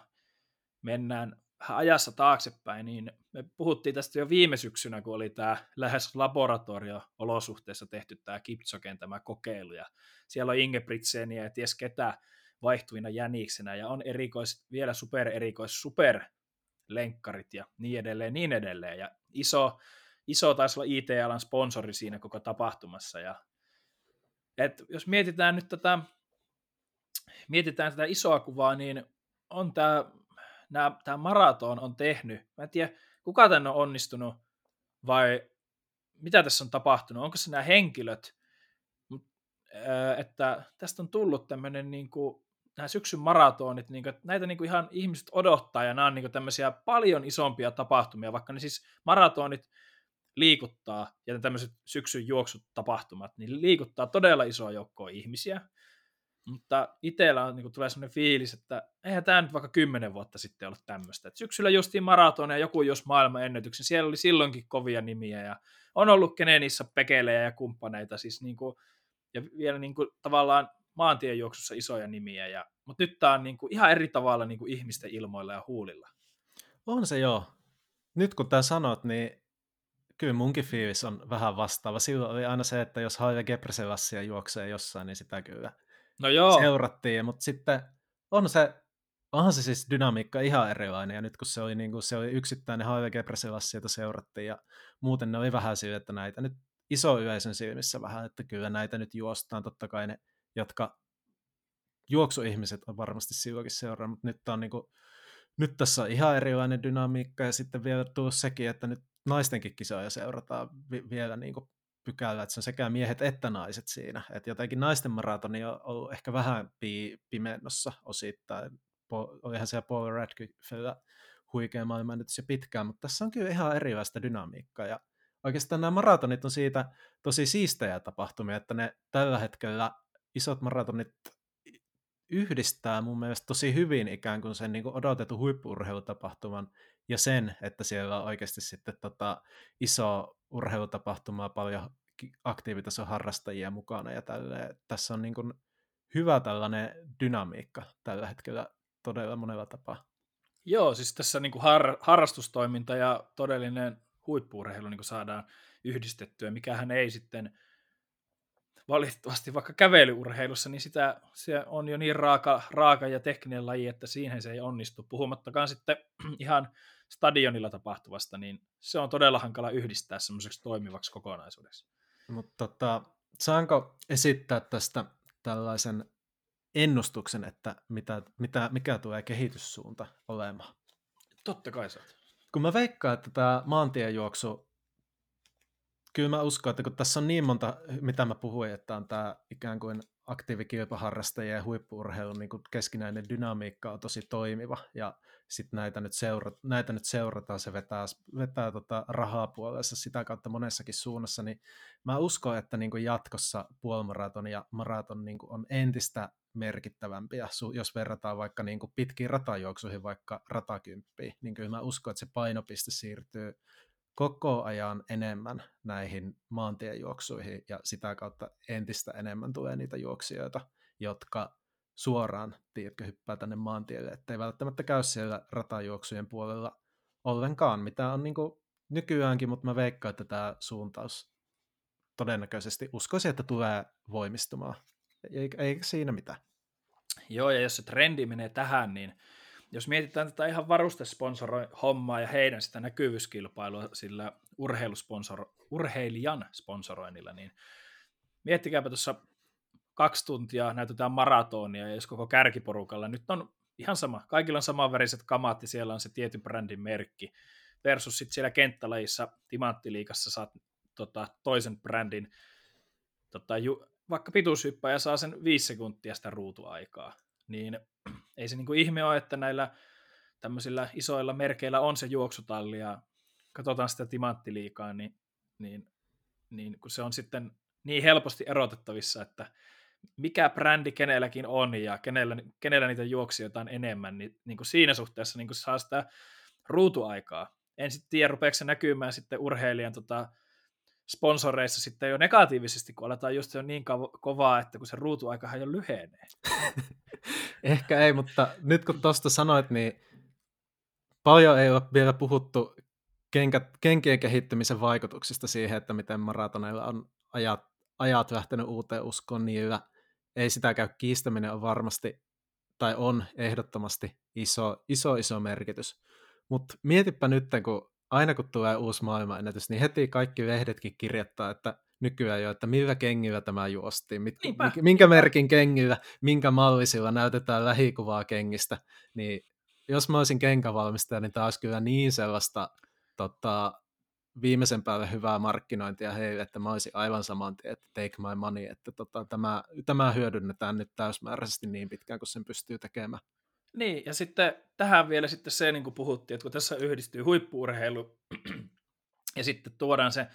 A: mennään vähän ajassa taaksepäin, niin me puhuttiin tästä jo viime syksynä, kun oli tämä lähes laboratorio-olosuhteessa tehty tämä Kipchogen tämä kokeilu, ja siellä on Ingebrigtseniä ja ties ketä vaihtuvina jäniksenä, ja on erikois, vielä supererikois super lenkkarit ja niin edelleen, niin edelleen. Ja iso, iso taisi olla IT-alan sponsori siinä koko tapahtumassa. Ja, et jos mietitään nyt tätä mietitään tätä isoa kuvaa, niin on tämä, tämä maraton on tehnyt. Mä en tiedä, kuka tänne on onnistunut vai mitä tässä on tapahtunut. Onko se nämä henkilöt, että tästä on tullut tämmöinen niin kuin, nämä syksyn maratonit, niin kuin, näitä niin kuin ihan ihmiset odottaa, ja nämä on niin kuin tämmöisiä paljon isompia tapahtumia, vaikka ne siis maratonit liikuttaa, ja tämmöiset syksyn juoksut tapahtumat, niin liikuttaa todella isoa joukkoa ihmisiä, mutta itsellä on, niin kuin, tulee sellainen fiilis, että eihän tämä nyt vaikka kymmenen vuotta sitten ollut tämmöistä. Et syksyllä justiin maraton ja joku jos maailman ennätyksen, siellä oli silloinkin kovia nimiä ja on ollut Kenenissä pekelejä ja kumppaneita, siis niin kuin, ja vielä niin kuin, tavallaan maantiejuoksussa isoja nimiä, ja, mutta nyt tämä on niin kuin, ihan eri tavalla niin kuin ihmisten ilmoilla ja huulilla.
B: On se joo. Nyt kun tämä sanot, niin kyllä munkin fiilis on vähän vastaava. Silloin oli aina se, että jos Haile Gebrselassia juoksee jossain, niin sitä kyllä
A: no joo.
B: seurattiin, mutta sitten on se, onhan se siis dynamiikka ihan erilainen, ja nyt kun se oli, niin kuin, se oli yksittäinen jota seurattiin, ja muuten ne oli vähän sille, että näitä nyt iso yleisön silmissä vähän, että kyllä näitä nyt juostaan, totta kai ne, jotka juoksuihmiset on varmasti silloinkin seurannut, mutta nyt, on niin kuin, nyt tässä on ihan erilainen dynamiikka, ja sitten vielä tullut sekin, että nyt naistenkin kisoja seurataan vi- vielä niin kuin pykälä, että se on sekä miehet että naiset siinä. Että jotenkin naisten maratoni on ollut ehkä vähän pi- pimennossa osittain. Po- olihan siellä Paul Radcliffella huikea maailman nyt se pitkään, mutta tässä on kyllä ihan erilaista dynamiikkaa. Ja oikeastaan nämä maratonit on siitä tosi siistejä tapahtumia, että ne tällä hetkellä isot maratonit yhdistää mun mielestä tosi hyvin ikään kuin sen niin kuin odotetun huippuurheilutapahtuman ja sen, että siellä on oikeasti sitten tota iso urheilutapahtumaa, paljon aktiivitason harrastajia mukana ja tälleen. Tässä on niin kuin hyvä tällainen dynamiikka tällä hetkellä todella monella tapaa.
A: Joo, siis tässä niin kuin har, harrastustoiminta ja todellinen huippuurheilu niin saadaan yhdistettyä, mikähän ei sitten valitettavasti vaikka kävelyurheilussa, niin sitä, se on jo niin raaka, raaka ja tekninen laji, että siihen se ei onnistu. Puhumattakaan sitten ihan stadionilla tapahtuvasta, niin se on todella hankala yhdistää semmoiseksi toimivaksi kokonaisuudeksi.
B: Mutta tota, saanko esittää tästä tällaisen ennustuksen, että mitä, mitä, mikä tulee kehityssuunta olemaan?
A: Totta kai saat.
B: Kun mä veikkaan, että tämä maantiejuoksu, kyllä mä uskon, että kun tässä on niin monta, mitä mä puhuin, että on tämä ikään kuin aktiivikilpaharrastajien ja huippuurheilun niin keskinäinen dynamiikka on tosi toimiva, ja sitten näitä, nyt seura- näitä nyt seurataan, se vetää, vetää tota rahaa puolessa sitä kautta monessakin suunnassa, niin mä uskon, että niin kuin jatkossa puolimaraton ja maraton niin kuin on entistä merkittävämpiä, jos verrataan vaikka niin kuin pitkiin ratajuoksuihin, vaikka ratakymppiin, niin kyllä mä uskon, että se painopiste siirtyy koko ajan enemmän näihin maantiejuoksuihin ja sitä kautta entistä enemmän tulee niitä juoksijoita, jotka suoraan, tiedätkö, hyppää tänne maantielle, ettei välttämättä käy siellä ratajuoksujen puolella ollenkaan, mitä on niin nykyäänkin, mutta mä veikkaan, että tämä suuntaus todennäköisesti uskoisin, että tulee voimistumaan. Eikä, eikä siinä mitään.
A: Joo, ja jos se trendi menee tähän, niin jos mietitään tätä ihan varustesponsoro-hommaa ja heidän sitä näkyvyyskilpailua sillä urheilusponsor, urheilijan sponsoroinnilla, niin miettikääpä tuossa kaksi tuntia näytetään maratonia, ja jos koko kärkiporukalla, nyt on ihan sama, kaikilla on samanväriset kamat, ja siellä on se tietyn brändin merkki, versus sitten siellä kenttälajissa, timanttiliikassa saat tota, toisen brändin, tota, ju, vaikka pituushyppäjä saa sen viisi sekuntia sitä ruutuaikaa, niin ei se niinku ihme ole, että näillä tämmöisillä isoilla merkeillä on se juoksutalli, ja katsotaan sitä timanttiliikaa, niin, niin, niin kun se on sitten niin helposti erotettavissa, että mikä brändi kenelläkin on ja kenellä, kenellä niitä juoksijoita on enemmän, niin, niin kuin siinä suhteessa niin kuin saa sitä ruutuaikaa. En sitten tiedä, rupeeko se näkymään sitten urheilijan tota, sponsoreissa sitten jo negatiivisesti, kun aletaan just jo niin kovaa, että kun se ruutuaika jo lyhenee. (laughs) (laughs)
B: Ehkä ei, mutta nyt kun tuosta sanoit, niin paljon ei ole vielä puhuttu kenkä, kenkien kehittymisen vaikutuksista siihen, että miten maratoneilla on ajat, ajat lähtenyt uuteen uskoon niillä ei sitä käy kiistäminen on varmasti, tai on ehdottomasti iso, iso, iso merkitys. Mutta mietipä nyt, kun aina kun tulee uusi maailmanennätys, niin heti kaikki lehdetkin kirjoittaa, että nykyään jo, että millä kengillä tämä juostiin, mit, Niinpä. minkä merkin kengillä, minkä mallisilla näytetään lähikuvaa kengistä, niin jos mä olisin kenkävalmistaja, niin tämä olisi kyllä niin sellaista tota, viimeisen päälle hyvää markkinointia heille, että mä olisin aivan saman tien, että take my money, että tota, tämä, tämä hyödynnetään nyt täysmääräisesti niin pitkään, kun sen pystyy tekemään.
A: Niin, ja sitten tähän vielä sitten se, niin kuin puhuttiin, että kun tässä yhdistyy huippuurheilu (clears throat) ja sitten tuodaan se,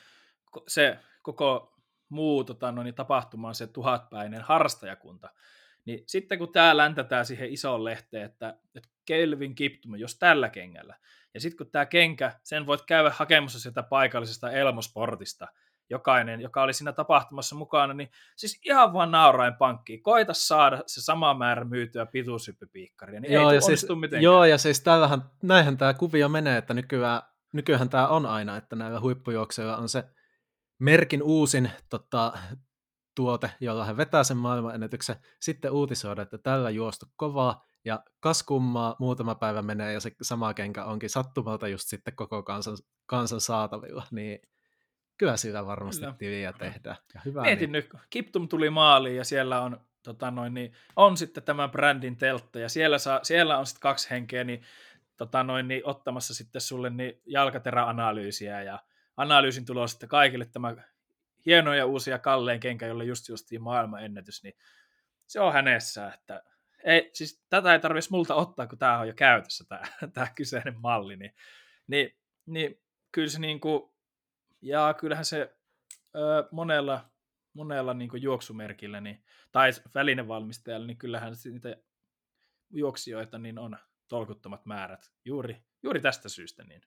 A: se koko muu tota, no, niin tapahtuma on se tuhatpäinen harrastajakunta, niin sitten kun tämä läntätään siihen isoon lehteen, että, että Kelvin Kiptum, jos tällä kengällä, ja sitten kun tämä kenkä, sen voit käydä hakemassa sieltä paikallisesta Elmosportista, jokainen, joka oli siinä tapahtumassa mukana, niin siis ihan vaan naurain pankkiin. Koita saada se sama määrä myytyä pituushyppypiikkaria, niin joo, ei ja siis, mitenkään.
B: Joo, ja siis tällähän, näinhän tämä kuvio menee, että nykyään, nykyään tämä on aina, että näillä huippujuokseilla on se merkin uusin tota, tuote, jolla hän vetää sen maailmanennätyksen, sitten uutisoida, että tällä juostu kovaa, ja kas kummaa, muutama päivä menee, ja se sama kenkä onkin sattumalta just sitten koko kansan, kansan saatavilla, niin kyllä sillä varmasti kyllä. tiliä tehdään. Ja hyvä
A: Mietin
B: niin.
A: nyt, Kiptum tuli maaliin, ja siellä on, tota noin, niin, on sitten tämä brändin teltta, ja siellä, saa, siellä on sitten kaksi henkeä, niin, tota noin, niin, ottamassa sitten sulle niin jalkateräanalyysiä, ja analyysin tulos sitten kaikille. Tämä hieno ja uusia kalleen kenkä, jolle just justiin maailmanennätys, niin se on hänessä, että ei, siis tätä ei tarvitsisi multa ottaa, kun tämä on jo käytössä, tämä, (laughs) tämä kyseinen malli, niin, niin, niin kyllä se niin kuin, ja kyllähän se ö, monella, monella niin kuin juoksumerkillä niin, tai välinevalmistajalla, niin kyllähän niitä juoksijoita niin on tolkuttomat määrät juuri, juuri tästä syystä niin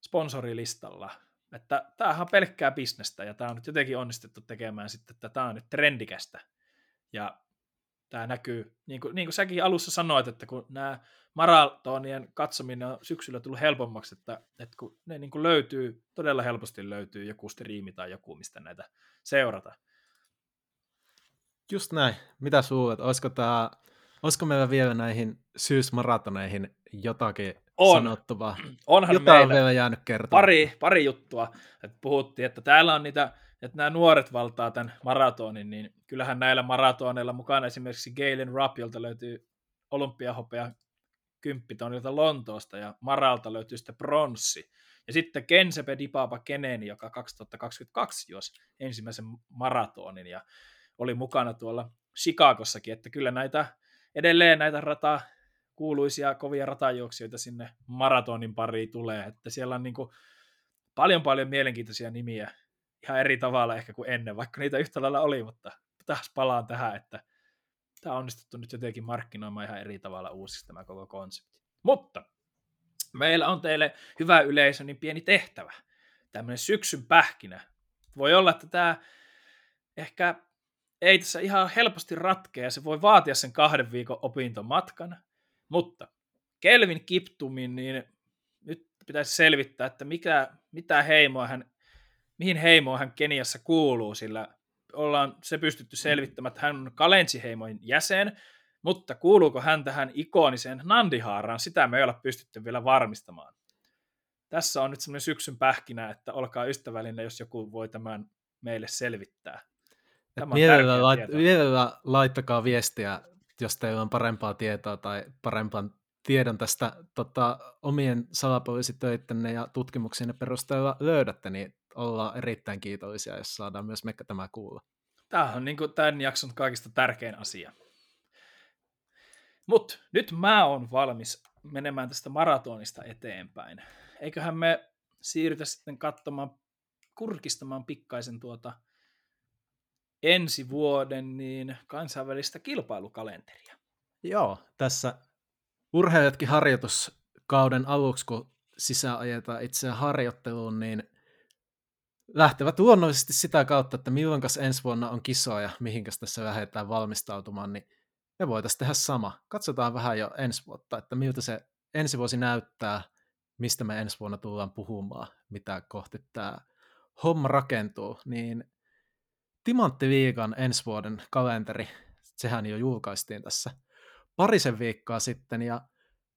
A: sponsorilistalla. Että tämähän on pelkkää bisnestä ja tämä on nyt jotenkin onnistuttu tekemään sitten, että tämä on nyt trendikästä. Ja tämä näkyy, niin kuin, niin kuin säkin alussa sanoit, että kun nämä maratonien katsominen on syksyllä tullut helpommaksi, että, että kun ne niin kuin löytyy, todella helposti löytyy joku striimi tai joku, mistä näitä seurata.
B: Just näin. Mitä suulet? Olisiko, tämä, olisiko meillä vielä näihin syysmaratoneihin jotakin on. sanottavaa?
A: Onhan
B: Jotain
A: meillä
B: on vielä jäänyt kertoa.
A: Pari, pari juttua. Että puhuttiin, että täällä on niitä että nämä nuoret valtaa tämän maratonin, niin kyllähän näillä maratoneilla mukana esimerkiksi Galen Rupp, jolta löytyy olympiahopea kymppitonilta Lontoosta ja Maralta löytyy sitten pronssi. Ja sitten Kensepe Dipapa Keneni, joka 2022 juosi ensimmäisen maratonin ja oli mukana tuolla Chicagossakin, että kyllä näitä edelleen näitä rata, kuuluisia kovia ratajuoksijoita sinne maratonin pariin tulee, että siellä on niin kuin paljon paljon mielenkiintoisia nimiä ihan eri tavalla ehkä kuin ennen, vaikka niitä yhtä lailla oli, mutta taas palaan tähän, että tämä on onnistuttu nyt jotenkin markkinoimaan ihan eri tavalla uusiksi tämä koko konsepti. Mutta meillä on teille hyvä yleisö, niin pieni tehtävä. Tämmöinen syksyn pähkinä. Voi olla, että tämä ehkä ei tässä ihan helposti ratkea, se voi vaatia sen kahden viikon opintomatkan, mutta Kelvin Kiptumin, niin nyt pitäisi selvittää, että mikä, mitä heimoa hän mihin heimoon hän Keniassa kuuluu, sillä ollaan se pystytty selvittämään, että hän on Kalensi-heimoin jäsen, mutta kuuluuko hän tähän ikoniseen Nandihaaraan, sitä me ei olla pystytty vielä varmistamaan. Tässä on nyt semmoinen syksyn pähkinä, että olkaa ystävällinen, jos joku voi tämän meille selvittää.
B: Tämä mielellä, lait, mielellä laittakaa viestiä, jos teillä on parempaa tietoa tai parempaa tiedon tästä tota, omien salapoliisitöittenne ja tutkimuksienne perusteella löydätte, niin ollaan erittäin kiitollisia, jos saadaan myös mekka tämä kuulla.
A: Tämä on niin kuin tämän jakson kaikista tärkein asia. Mutta nyt mä oon valmis menemään tästä maratonista eteenpäin. Eiköhän me siirrytä sitten katsomaan, kurkistamaan pikkaisen tuota ensi vuoden niin kansainvälistä kilpailukalenteria.
B: Joo, tässä urheilijatkin harjoituskauden aluksi, kun sisään ajetaan itseään harjoitteluun, niin lähtevät luonnollisesti sitä kautta, että milloin ensi vuonna on kisoja, mihinkäs tässä lähdetään valmistautumaan, niin me voitaisiin tehdä sama. Katsotaan vähän jo ensi vuotta, että miltä se ensi vuosi näyttää, mistä me ensi vuonna tullaan puhumaan, mitä kohti tämä homma rakentuu, niin Timantti Liigan ensi vuoden kalenteri, sehän jo julkaistiin tässä parisen viikkoa sitten, ja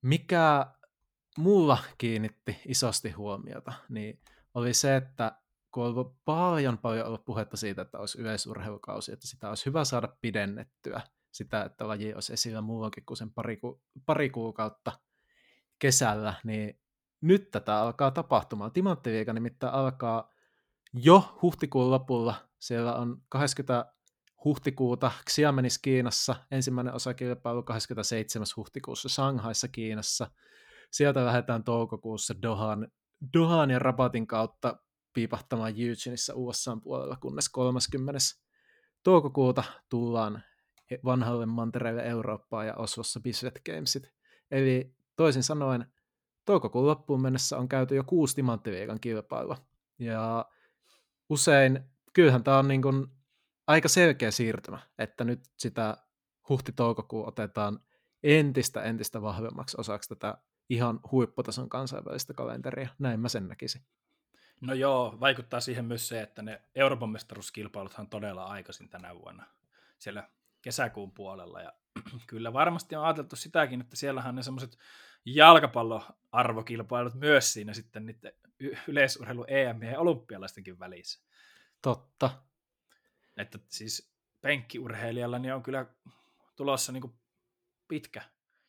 B: mikä mulla kiinnitti isosti huomiota, niin oli se, että kun on paljon paljon ollut puhetta siitä, että olisi yleisurheilukausi, että sitä olisi hyvä saada pidennettyä, sitä, että laji olisi esillä muuallakin kuin sen pari, ku, pari kuukautta kesällä, niin nyt tätä alkaa tapahtumaan. Timanttiviika nimittäin alkaa jo huhtikuun lopulla. Siellä on 20 huhtikuuta Xiamenis Kiinassa, ensimmäinen osakilpailu 27. huhtikuussa Shanghaissa Kiinassa. Sieltä lähdetään toukokuussa Dohan, Dohan ja Rabatin kautta piipahtamaan Eugeneissa USA puolella, kunnes 30. toukokuuta tullaan vanhalle mantereelle Eurooppaan ja Oslossa Bislett Gamesit. Eli toisin sanoen toukokuun loppuun mennessä on käyty jo kuusi timanttiviikan kilpailua. Ja usein, kyllähän tämä on niin kuin aika selkeä siirtymä, että nyt sitä huhti-toukokuun otetaan entistä entistä vahvemmaksi osaksi tätä ihan huipputason kansainvälistä kalenteria. Näin mä sen näkisin.
A: No joo, vaikuttaa siihen myös se, että ne Euroopan mestaruuskilpailuthan todella aikaisin tänä vuonna siellä kesäkuun puolella. Ja (clears throat) kyllä varmasti on ajateltu sitäkin, että siellähän ne semmoiset jalkapalloarvokilpailut myös siinä sitten niiden yleisurheilu EM ja olympialaistenkin välissä.
B: Totta.
A: Että siis penkkiurheilijalla niin on kyllä tulossa niin kuin pitkä.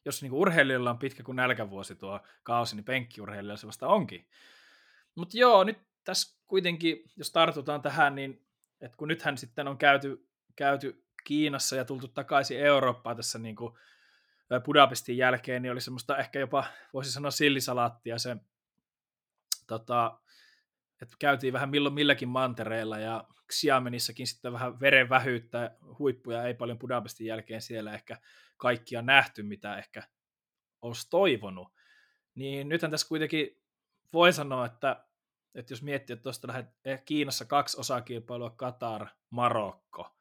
A: Jos niin kuin urheilijalla on pitkä kuin nälkävuosi tuo kausi, niin penkkiurheilijalla se vasta onkin. Mutta joo, nyt tässä kuitenkin, jos tartutaan tähän, niin että kun nythän sitten on käyty, käyty Kiinassa ja tultu takaisin Eurooppaan tässä niin kuin Budapestin jälkeen, niin oli semmoista ehkä jopa, voisi sanoa sillisalaattia se, tota, että käytiin vähän milloin milläkin mantereilla ja Xiamenissakin sitten vähän verenvähyyttä, huippuja ei paljon Budapestin jälkeen siellä ehkä kaikkia nähty, mitä ehkä olisi toivonut. Niin nythän tässä kuitenkin voi sanoa, että, että jos miettii, että tuosta lähdet eh, Kiinassa kaksi osakilpailua, Katar, Marokko,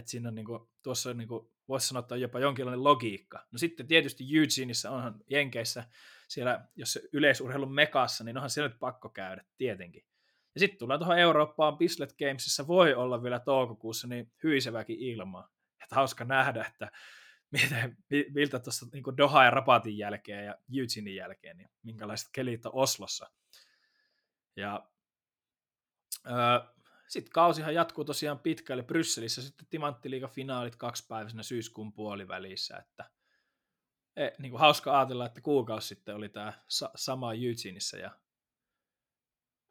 A: että siinä on niin kuin, tuossa on niin kuin, voisi sanoa, että on jopa jonkinlainen logiikka. No sitten tietysti Eugeneissa onhan Jenkeissä siellä, jos yleisurheilun mekassa, niin onhan siellä nyt pakko käydä, tietenkin. Ja sitten tullaan tuohon Eurooppaan, Bislett Gamesissa voi olla vielä toukokuussa niin hyiseväkin ilmaa. Että hauska nähdä, että (laughs) miten, miltä tuossa niin Doha ja Rapatin jälkeen ja Eugenein jälkeen, niin minkälaiset kelit on Oslossa. Ja öö, sitten kausihan jatkuu tosiaan pitkälle Brysselissä, sitten Timanttiliiga-finaalit kaksipäiväisenä syyskuun puolivälissä, että e, niin kuin hauska ajatella, että kuukausi sitten oli tämä sa- sama Eugeneissa ja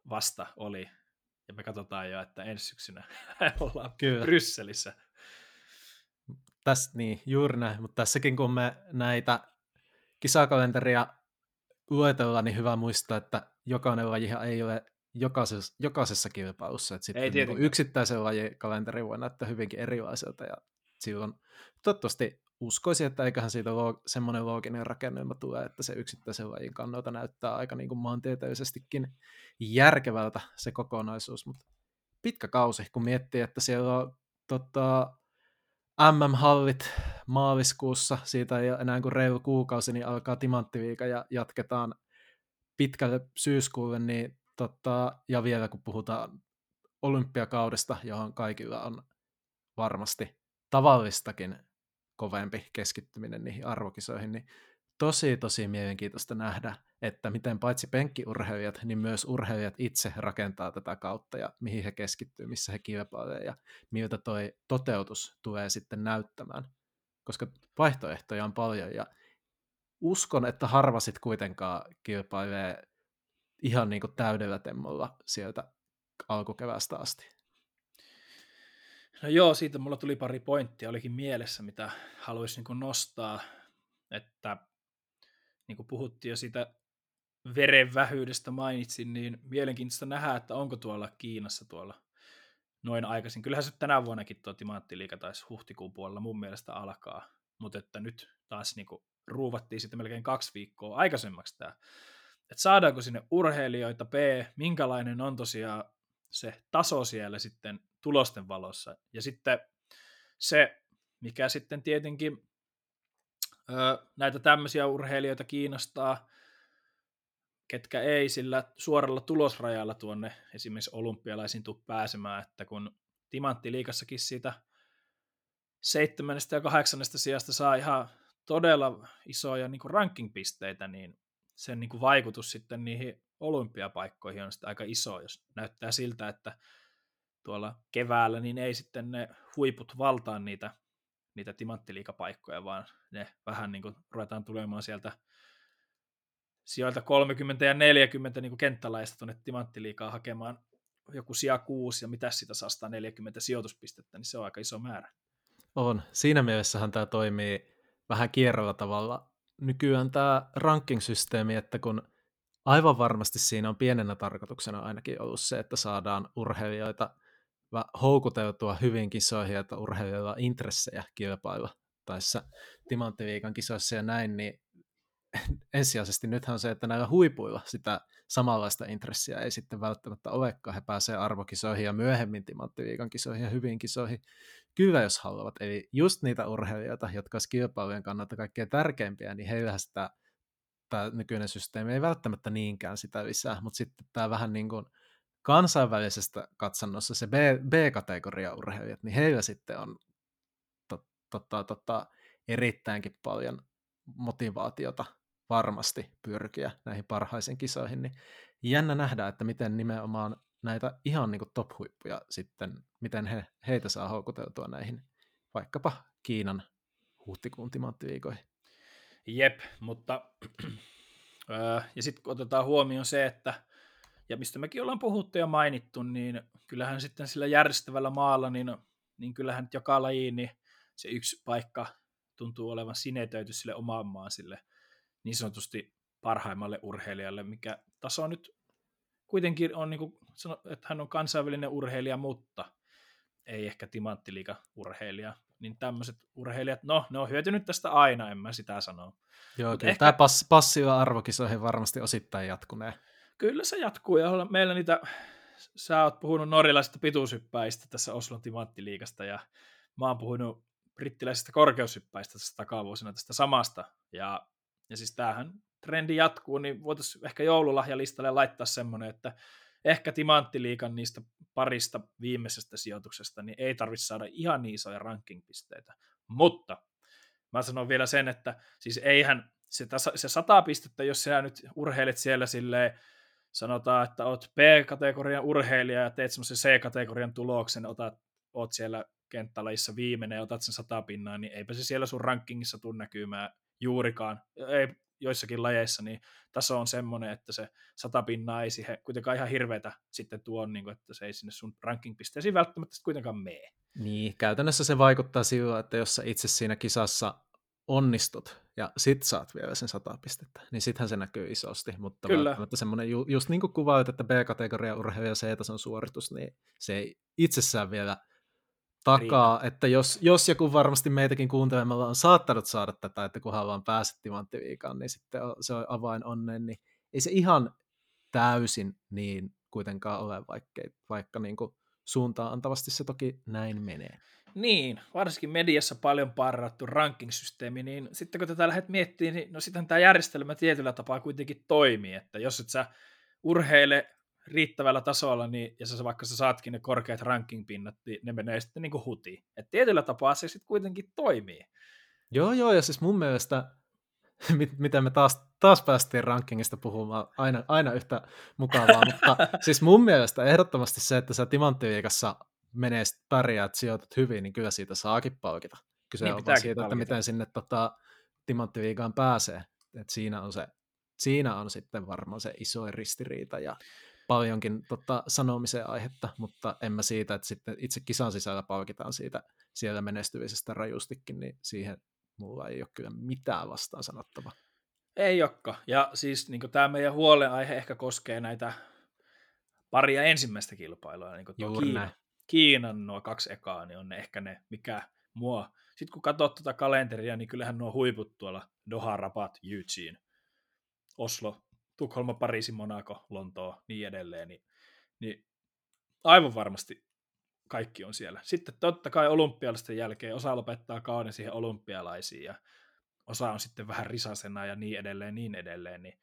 A: vasta oli, ja me katsotaan jo, että ensi syksynä (laughs) ollaan Kyllä. Brysselissä.
B: Tästä niin, juuri näin, mutta tässäkin kun me näitä kisakalenteria luetellaan, niin hyvä muistaa, että jokainen lajihan ei ole jokaisessa, jokaisessa kilpailussa. Että sitten Ei niin yksittäisen lajin kalenteri voi näyttää hyvinkin erilaiselta ja silloin toivottavasti uskoisin, että eiköhän siitä loo, semmoinen looginen rakennelma tule, että se yksittäisen lajin kannalta näyttää aika niin kuin maantieteellisestikin järkevältä se kokonaisuus, mutta pitkä kausi, kun miettii, että siellä on tota, MM-hallit maaliskuussa, siitä ei ole enää kuin reilu kuukausi, niin alkaa timanttiviika ja jatketaan pitkälle syyskuulle, niin Totta, ja vielä kun puhutaan olympiakaudesta, johon kaikilla on varmasti tavallistakin kovempi keskittyminen niihin arvokisoihin, niin tosi tosi mielenkiintoista nähdä, että miten paitsi penkkiurheilijat, niin myös urheilijat itse rakentaa tätä kautta ja mihin he keskittyy, missä he kilpailevat ja miltä toi toteutus tulee sitten näyttämään. Koska vaihtoehtoja on paljon ja uskon, että harva sitten kuitenkaan kilpailee ihan niin kuin täydellä temmolla sieltä alkukevästä asti.
A: No joo, siitä mulla tuli pari pointtia, olikin mielessä, mitä haluaisin niin nostaa, että niin kuin puhuttiin jo siitä verenvähyydestä mainitsin, niin mielenkiintoista nähdä, että onko tuolla Kiinassa tuolla noin aikaisin. Kyllähän se tänä vuonnakin tuo timaattiliika taisi huhtikuun puolella mun mielestä alkaa, mutta että nyt taas niin kuin ruuvattiin sitten melkein kaksi viikkoa aikaisemmaksi tämä että saadaanko sinne urheilijoita, B, minkälainen on tosiaan se taso siellä sitten tulosten valossa. Ja sitten se, mikä sitten tietenkin näitä tämmöisiä urheilijoita kiinnostaa, ketkä ei sillä suoralla tulosrajalla tuonne esimerkiksi olympialaisiin tuu pääsemään, että kun Timantti-liikassakin siitä seitsemännestä ja kahdeksannesta sijasta saa ihan todella isoja niin ranking-pisteitä, niin sen niin kuin vaikutus sitten niihin olympiapaikkoihin on sitten aika iso, jos näyttää siltä, että tuolla keväällä niin ei sitten ne huiput valtaa niitä, niitä timanttiliikapaikkoja, vaan ne vähän niin kuin ruvetaan tulemaan sieltä sijoilta 30 ja 40 niin kenttälaista tuonne timanttiliikaa hakemaan joku sija 6 ja mitä sitä saa 140 sijoituspistettä, niin se on aika iso määrä.
B: On. Siinä mielessähän tämä toimii vähän kierrolla tavalla. Nykyään tämä ranking-systeemi, että kun aivan varmasti siinä on pienenä tarkoituksena ainakin ollut se, että saadaan urheilijoita houkuteltua hyvin kisoihin, että urheilijoilla on intressejä kilpailla tässä Timanttiviikan kisoissa ja näin, niin (laughs) ensisijaisesti nythän on se, että näillä huipuilla sitä samanlaista intressiä ei sitten välttämättä olekaan. He pääsee arvokisoihin ja myöhemmin timanttiviikan kisoihin ja hyvin kisoihin kyllä, jos haluavat. Eli just niitä urheilijoita, jotka olisivat kilpailujen kannalta kaikkein tärkeimpiä, niin heillähän sitä tämä nykyinen systeemi ei välttämättä niinkään sitä lisää, mutta sitten tämä vähän niin kuin kansainvälisestä katsannossa se B, B-kategoria urheilijat, niin heillä sitten on to, to, to, to, erittäinkin paljon motivaatiota varmasti pyrkiä näihin parhaisiin kisoihin, niin jännä nähdä, että miten nimenomaan näitä ihan niin top-huippuja sitten, miten he, heitä saa houkuteltua näihin vaikkapa Kiinan huhtikuun timanttiviikoihin.
A: Jep, mutta (clears throat) ja sitten kun otetaan huomioon se, että ja mistä mekin ollaan puhuttu ja mainittu, niin kyllähän sitten sillä järjestävällä maalla, niin, niin kyllähän joka lajiin niin se yksi paikka tuntuu olevan sinetöity sille omaan maan sille niin sanotusti parhaimmalle urheilijalle, mikä taso nyt kuitenkin on, niin kuin, että hän on kansainvälinen urheilija, mutta ei ehkä timanttiliika urheilija. Niin tämmöiset urheilijat, no, ne on hyötynyt tästä aina, en mä sitä sano.
B: Joo, kyllä ehkä... tämä pass- passiva arvokisoihin varmasti osittain jatkunee.
A: Kyllä se jatkuu, ja meillä niitä, sä oot puhunut norjalaisista pituushyppäistä tässä Oslon timanttiliikasta, ja mä oon puhunut brittiläisistä korkeushyppäistä tässä takavuosina tästä samasta, ja ja siis tämähän trendi jatkuu, niin voitaisiin ehkä joululahjalistalle laittaa semmoinen, että ehkä timanttiliikan niistä parista viimeisestä sijoituksesta, niin ei tarvitse saada ihan niin isoja ranking-pisteitä. Mutta mä sanon vielä sen, että siis eihän se, se sata pistettä, jos sä nyt urheilet siellä silleen, sanotaan, että oot B-kategorian urheilija ja teet semmoisen C-kategorian tuloksen, otat, oot siellä kenttälajissa viimeinen ja otat sen sata pinnaa, niin eipä se siellä sun rankingissa tule näkymään juurikaan, ei joissakin lajeissa, niin taso on semmoinen, että se sata pinnaa ei siihen kuitenkaan ihan hirveätä sitten tuo, niin kuin, että se ei sinne sun ranking-pisteisiin välttämättä kuitenkaan mene.
B: Niin, käytännössä se vaikuttaa sillä, että jos sä itse siinä kisassa onnistut ja sit saat vielä sen sata pistettä, niin sittenhän se näkyy isosti, mutta Kyllä. välttämättä semmoinen, ju, just niin kuin kuvaat, että B-kategoria urheilija C-tason suoritus, niin se ei itsessään vielä takaa, Riina. että jos, jos joku varmasti meitäkin kuuntelemalla on saattanut saada tätä, että kunhan vaan pääset timanttiviikaan, niin sitten se on avain onneen, niin ei se ihan täysin niin kuitenkaan ole, vaikka, vaikka niin kuin suuntaan antavasti se toki näin menee.
A: Niin, varsinkin mediassa paljon parrattu ranking-systeemi, niin sitten kun tätä lähdet miettimään, niin no sitten tämä järjestelmä tietyllä tapaa kuitenkin toimii, että jos et sä urheile riittävällä tasolla, niin, ja sä, vaikka sä saatkin ne korkeat ranking-pinnat, niin ne menee sitten niin kuin hutiin. Et tietyllä tapaa se sitten kuitenkin toimii.
B: Joo, joo, ja siis mun mielestä, (laughs) mitä me taas, taas päästiin rankingista puhumaan, aina, aina yhtä mukavaa, mutta (laughs) siis mun mielestä ehdottomasti se, että sä timanttiviikassa menee pärjäät, sijoitat hyvin, niin kyllä siitä saakin palkita. Kyse niin on vaan siitä, palkita. että miten sinne tota, timanttiviikaan pääsee. Et siinä on se siinä on sitten varmaan se iso ristiriita ja paljonkin tota, sanomisen aihetta, mutta en mä siitä, että sitten itse kisan sisällä palkitaan siitä siellä menestymisestä rajustikin, niin siihen mulla ei ole kyllä mitään vastaan sanottavaa.
A: Ei jokka. Ja siis niin tämä meidän huolenaihe ehkä koskee näitä paria ensimmäistä kilpailua. Niin tuo Kiina, Kiinan nuo kaksi ekaa, niin on ne ehkä ne, mikä mua. Sitten kun katsot tuota kalenteria, niin kyllähän nuo huiput tuolla Doha, Rabat, Eugene, Oslo, Tukholma, Pariisi, Monaco, Lontoo, niin edelleen, niin, niin aivan varmasti kaikki on siellä. Sitten totta kai olympialaisten jälkeen osa lopettaa kauden siihen olympialaisiin ja osa on sitten vähän risasena ja niin edelleen, niin edelleen. Niin.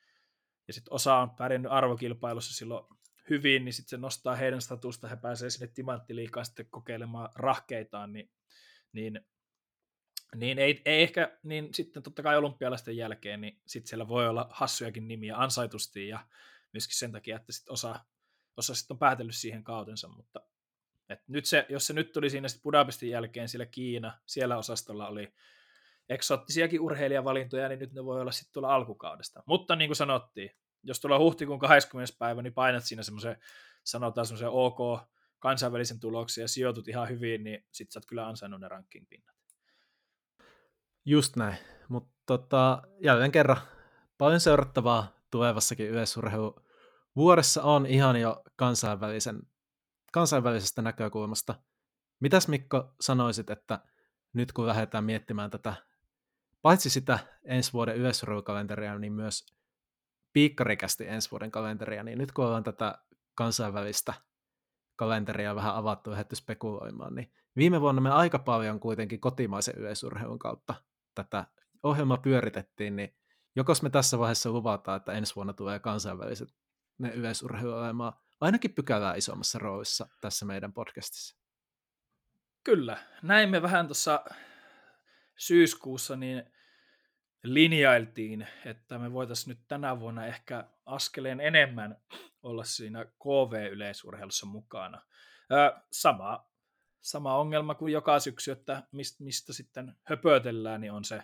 A: Ja sitten osa on pärjännyt arvokilpailussa silloin hyvin, niin sitten se nostaa heidän statusta, he pääsee sinne timanttiliikaan sitten kokeilemaan rahkeitaan, niin, niin, Niin ei, ei ehkä, niin sitten totta kai olympialaisten jälkeen, niin sitten siellä voi olla hassujakin nimiä ansaitusti ja myöskin sen takia, että sit osa, osa sitten on päätellyt siihen kautensa, mutta et nyt se, jos se nyt tuli siinä sitten Budapestin jälkeen, sillä Kiina, siellä osastolla oli eksoottisiakin urheilijavalintoja, niin nyt ne voi olla sitten tuolla alkukaudesta. Mutta niin kuin sanottiin, jos tulee huhtikuun 20. päivä, niin painat siinä semmoisen, sanotaan semmoisen OK kansainvälisen tuloksen ja sijoitut ihan hyvin, niin sit sä oot kyllä ansainnut ne ranking-pinnat.
B: Just näin, mutta tota, jälleen kerran paljon seurattavaa tulevassakin yleisurheilu vuodessa on ihan jo kansainvälisen, kansainvälisestä näkökulmasta. Mitäs Mikko sanoisit, että nyt kun lähdetään miettimään tätä, paitsi sitä ensi vuoden yleisurheilukalenteria, niin myös piikkarikästi ensi vuoden kalenteria, niin nyt kun ollaan tätä kansainvälistä kalenteria vähän avattu ja spekuloimaan, niin viime vuonna me aika paljon kuitenkin kotimaisen yleisurheilun kautta tätä ohjelmaa pyöritettiin, niin jokos me tässä vaiheessa luvataan, että ensi vuonna tulee kansainväliset ne yleisurheilu olemaan ainakin pykälää isommassa roolissa tässä meidän podcastissa.
A: Kyllä, näin me vähän tuossa syyskuussa niin linjailtiin, että me voitaisiin nyt tänä vuonna ehkä askeleen enemmän olla siinä KV-yleisurheilussa mukana. sama, sama ongelma kuin joka syksy, että mistä, sitten höpötellään, niin on se,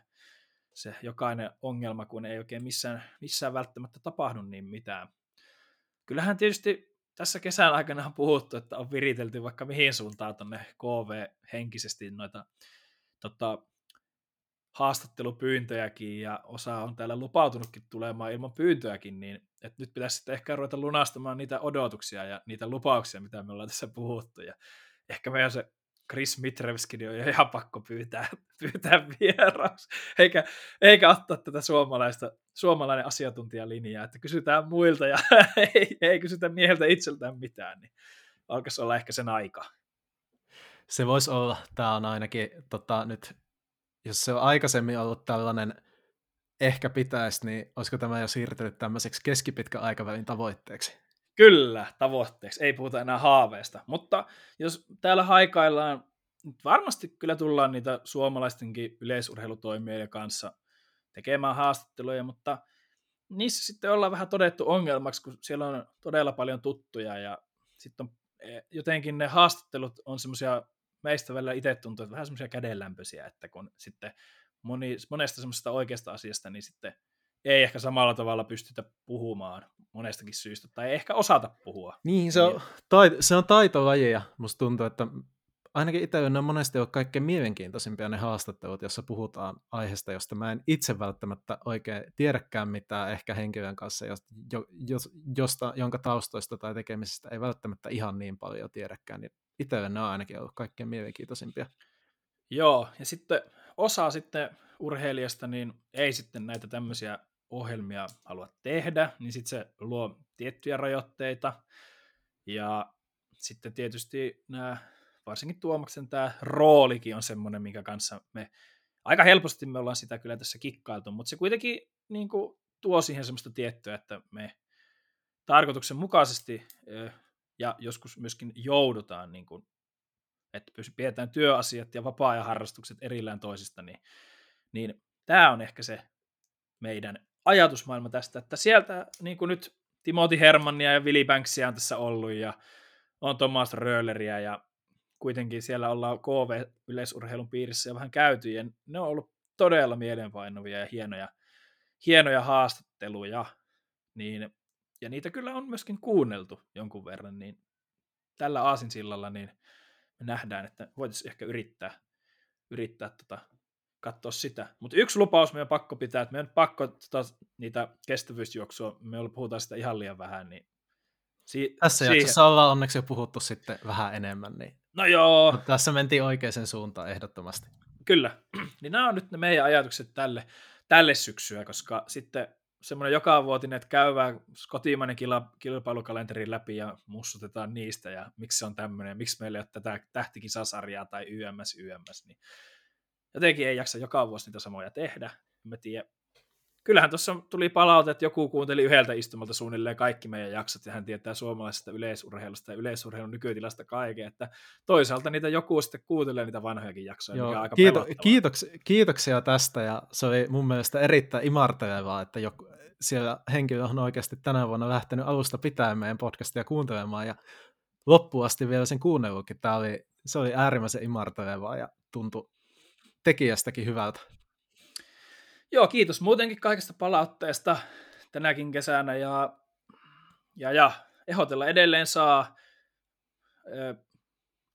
A: se jokainen ongelma, kun ei oikein missään, missään välttämättä tapahdu niin mitään. Kyllähän tietysti tässä kesän aikana on puhuttu, että on viritelty vaikka mihin suuntaan tuonne KV-henkisesti noita tota, haastattelupyyntöjäkin ja osa on täällä lupautunutkin tulemaan ilman pyyntöäkin, niin että nyt pitäisi sitten ehkä ruveta lunastamaan niitä odotuksia ja niitä lupauksia, mitä me ollaan tässä puhuttu. Ja ehkä meidän se Chris Mitrevskin on ihan pakko pyytää, (laughs) pyytää vieraaksi, eikä, eikä ottaa tätä suomalaista, suomalainen asiantuntijalinjaa, että kysytään muilta ja (laughs) ei, ei kysytä mieheltä itseltään mitään, niin alkaisi olla ehkä sen aika.
B: Se voisi olla, tämä on ainakin tota, nyt jos se on aikaisemmin ollut tällainen ehkä pitäisi, niin olisiko tämä jo siirtynyt tämmöiseksi keskipitkän aikavälin tavoitteeksi?
A: Kyllä, tavoitteeksi. Ei puhuta enää haaveista. Mutta jos täällä haikaillaan, varmasti kyllä tullaan niitä suomalaistenkin yleisurheilutoimijoiden kanssa tekemään haastatteluja, mutta niissä sitten ollaan vähän todettu ongelmaksi, kun siellä on todella paljon tuttuja ja sitten on eh, jotenkin ne haastattelut on semmoisia meistä välillä itse tuntuu, että vähän semmoisia kädenlämpöisiä, että kun sitten moni, monesta semmoisesta oikeasta asiasta, niin sitten ei ehkä samalla tavalla pystytä puhumaan monestakin syystä, tai ei ehkä osata puhua.
B: Niin, se on, tait- se on taitolaji, ja musta tuntuu, että ainakin ne on monesti ole kaikkein mielenkiintoisimpia ne haastattelut, jossa puhutaan aiheesta, josta mä en itse välttämättä oikein tiedäkään mitään ehkä henkilön kanssa, josta, josta, jonka taustoista tai tekemisestä ei välttämättä ihan niin paljon tiedäkään, niin ne on ainakin ollut kaikkein mielenkiintoisimpia.
A: Joo, ja sitten osa sitten urheilijasta niin ei sitten näitä tämmöisiä ohjelmia halua tehdä, niin sitten se luo tiettyjä rajoitteita. Ja sitten tietysti nämä, varsinkin Tuomaksen tämä roolikin on semmoinen, minkä kanssa me aika helposti me ollaan sitä kyllä tässä kikkailtu, mutta se kuitenkin niin kuin, tuo siihen semmoista tiettyä, että me tarkoituksenmukaisesti ja joskus myöskin joudutaan, niin kuin, että pidetään työasiat ja vapaa-ajan harrastukset erillään toisista, niin, niin tämä on ehkä se meidän ajatusmaailma tästä, että sieltä niin kuin nyt Timothy Hermannia ja Willy Banksia on tässä ollut ja on Thomas Röhleriä ja kuitenkin siellä ollaan KV-yleisurheilun piirissä ja vähän käyty ja ne on ollut todella mielenpainuvia ja hienoja, hienoja haastatteluja, niin ja niitä kyllä on myöskin kuunneltu jonkun verran, niin tällä aasinsillalla niin me nähdään, että voitaisiin ehkä yrittää, yrittää tota, katsoa sitä. Mutta yksi lupaus meidän on pakko pitää, että meidän on pakko tota, niitä kestävyysjuoksua, me puhutaan sitä ihan liian vähän, niin
B: si- Tässä siihen... jaksossa ollaan onneksi jo puhuttu sitten vähän enemmän, niin
A: No joo.
B: Mutta tässä mentiin oikeaan suuntaan ehdottomasti.
A: Kyllä. (clears throat) niin nämä on nyt ne meidän ajatukset tälle, tälle syksyä, koska sitten semmoinen joka vuotinen, että käydään kotimainen kilpailukalenteri läpi ja mussutetaan niistä ja miksi se on tämmöinen, miksi meillä ei ole tätä tähtikisasarjaa tai YMS, YMS, niin jotenkin ei jaksa joka vuosi niitä samoja tehdä. Mä tiedän, kyllähän tuossa tuli palaute, että joku kuunteli yhdeltä istumalta suunnilleen kaikki meidän jaksot, ja hän tietää suomalaisesta yleisurheilusta ja yleisurheilun nykytilasta kaiken, että toisaalta niitä joku sitten kuuntelee niitä vanhojakin jaksoja, Joo, mikä on aika kiito-
B: kiitoks- Kiitoksia tästä, ja se oli mun mielestä erittäin imartelevaa, että joku, siellä henkilö on oikeasti tänä vuonna lähtenyt alusta pitäen meidän podcastia kuuntelemaan, ja loppuun asti vielä sen kuunnellutkin. Tämä oli, se oli äärimmäisen imartelevaa ja tuntui tekijästäkin hyvältä.
A: Joo, kiitos muutenkin kaikesta palautteesta tänäkin kesänä ja, ja, ja ehdotella edelleen saa. Eh,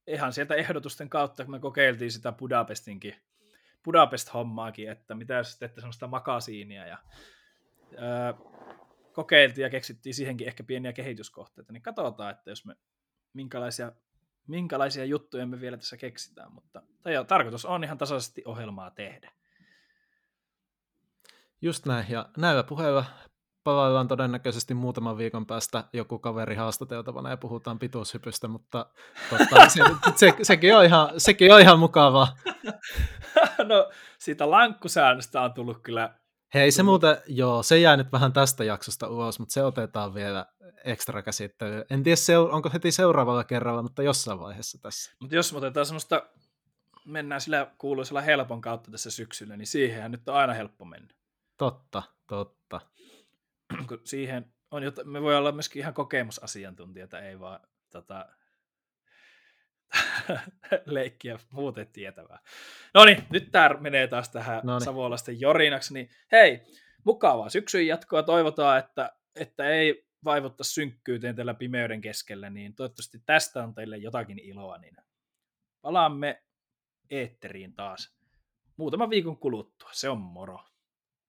A: ihan sieltä ehdotusten kautta, kun me kokeiltiin sitä Budapestinkin, Budapest-hommaakin, että mitä jos teette sellaista makasiinia ja ää, kokeiltiin ja keksittiin siihenkin ehkä pieniä kehityskohteita, niin katsotaan, että jos me minkälaisia, minkälaisia juttuja me vielä tässä keksitään, mutta tai tarkoitus on ihan tasaisesti ohjelmaa tehdä.
B: Just näin, ja näillä puheilla palaillaan todennäköisesti muutaman viikon päästä joku kaveri haastateltavana ja puhutaan pituushypystä, mutta totta, (laughs) se, se, sekin, on ihan, sekin on ihan mukavaa. (laughs)
A: no, siitä lankkusäännöstä on tullut kyllä...
B: Hei, se muuten, joo, se jää nyt vähän tästä jaksosta ulos, mutta se otetaan vielä ekstra käsittelyyn. En tiedä, onko heti seuraavalla kerralla, mutta jossain vaiheessa tässä.
A: Mutta jos me otetaan semmoista, mennään sillä kuuluisella helpon kautta tässä syksyllä, niin siihen nyt on aina helppo mennä.
B: Totta, totta.
A: Kun siihen on, jota, me voi olla myöskin ihan kokemusasiantuntijoita, ei vaan tota, (laughs) leikkiä muuten tietävää. No niin, nyt tämä menee taas tähän Noniin. savolaisten jorinaksi, niin hei, mukavaa syksyn jatkoa, toivotaan, että, että ei vaivuttaa synkkyyteen tällä pimeyden keskellä, niin toivottavasti tästä on teille jotakin iloa, niin palaamme eetteriin taas muutaman viikon kuluttua. Se on moro.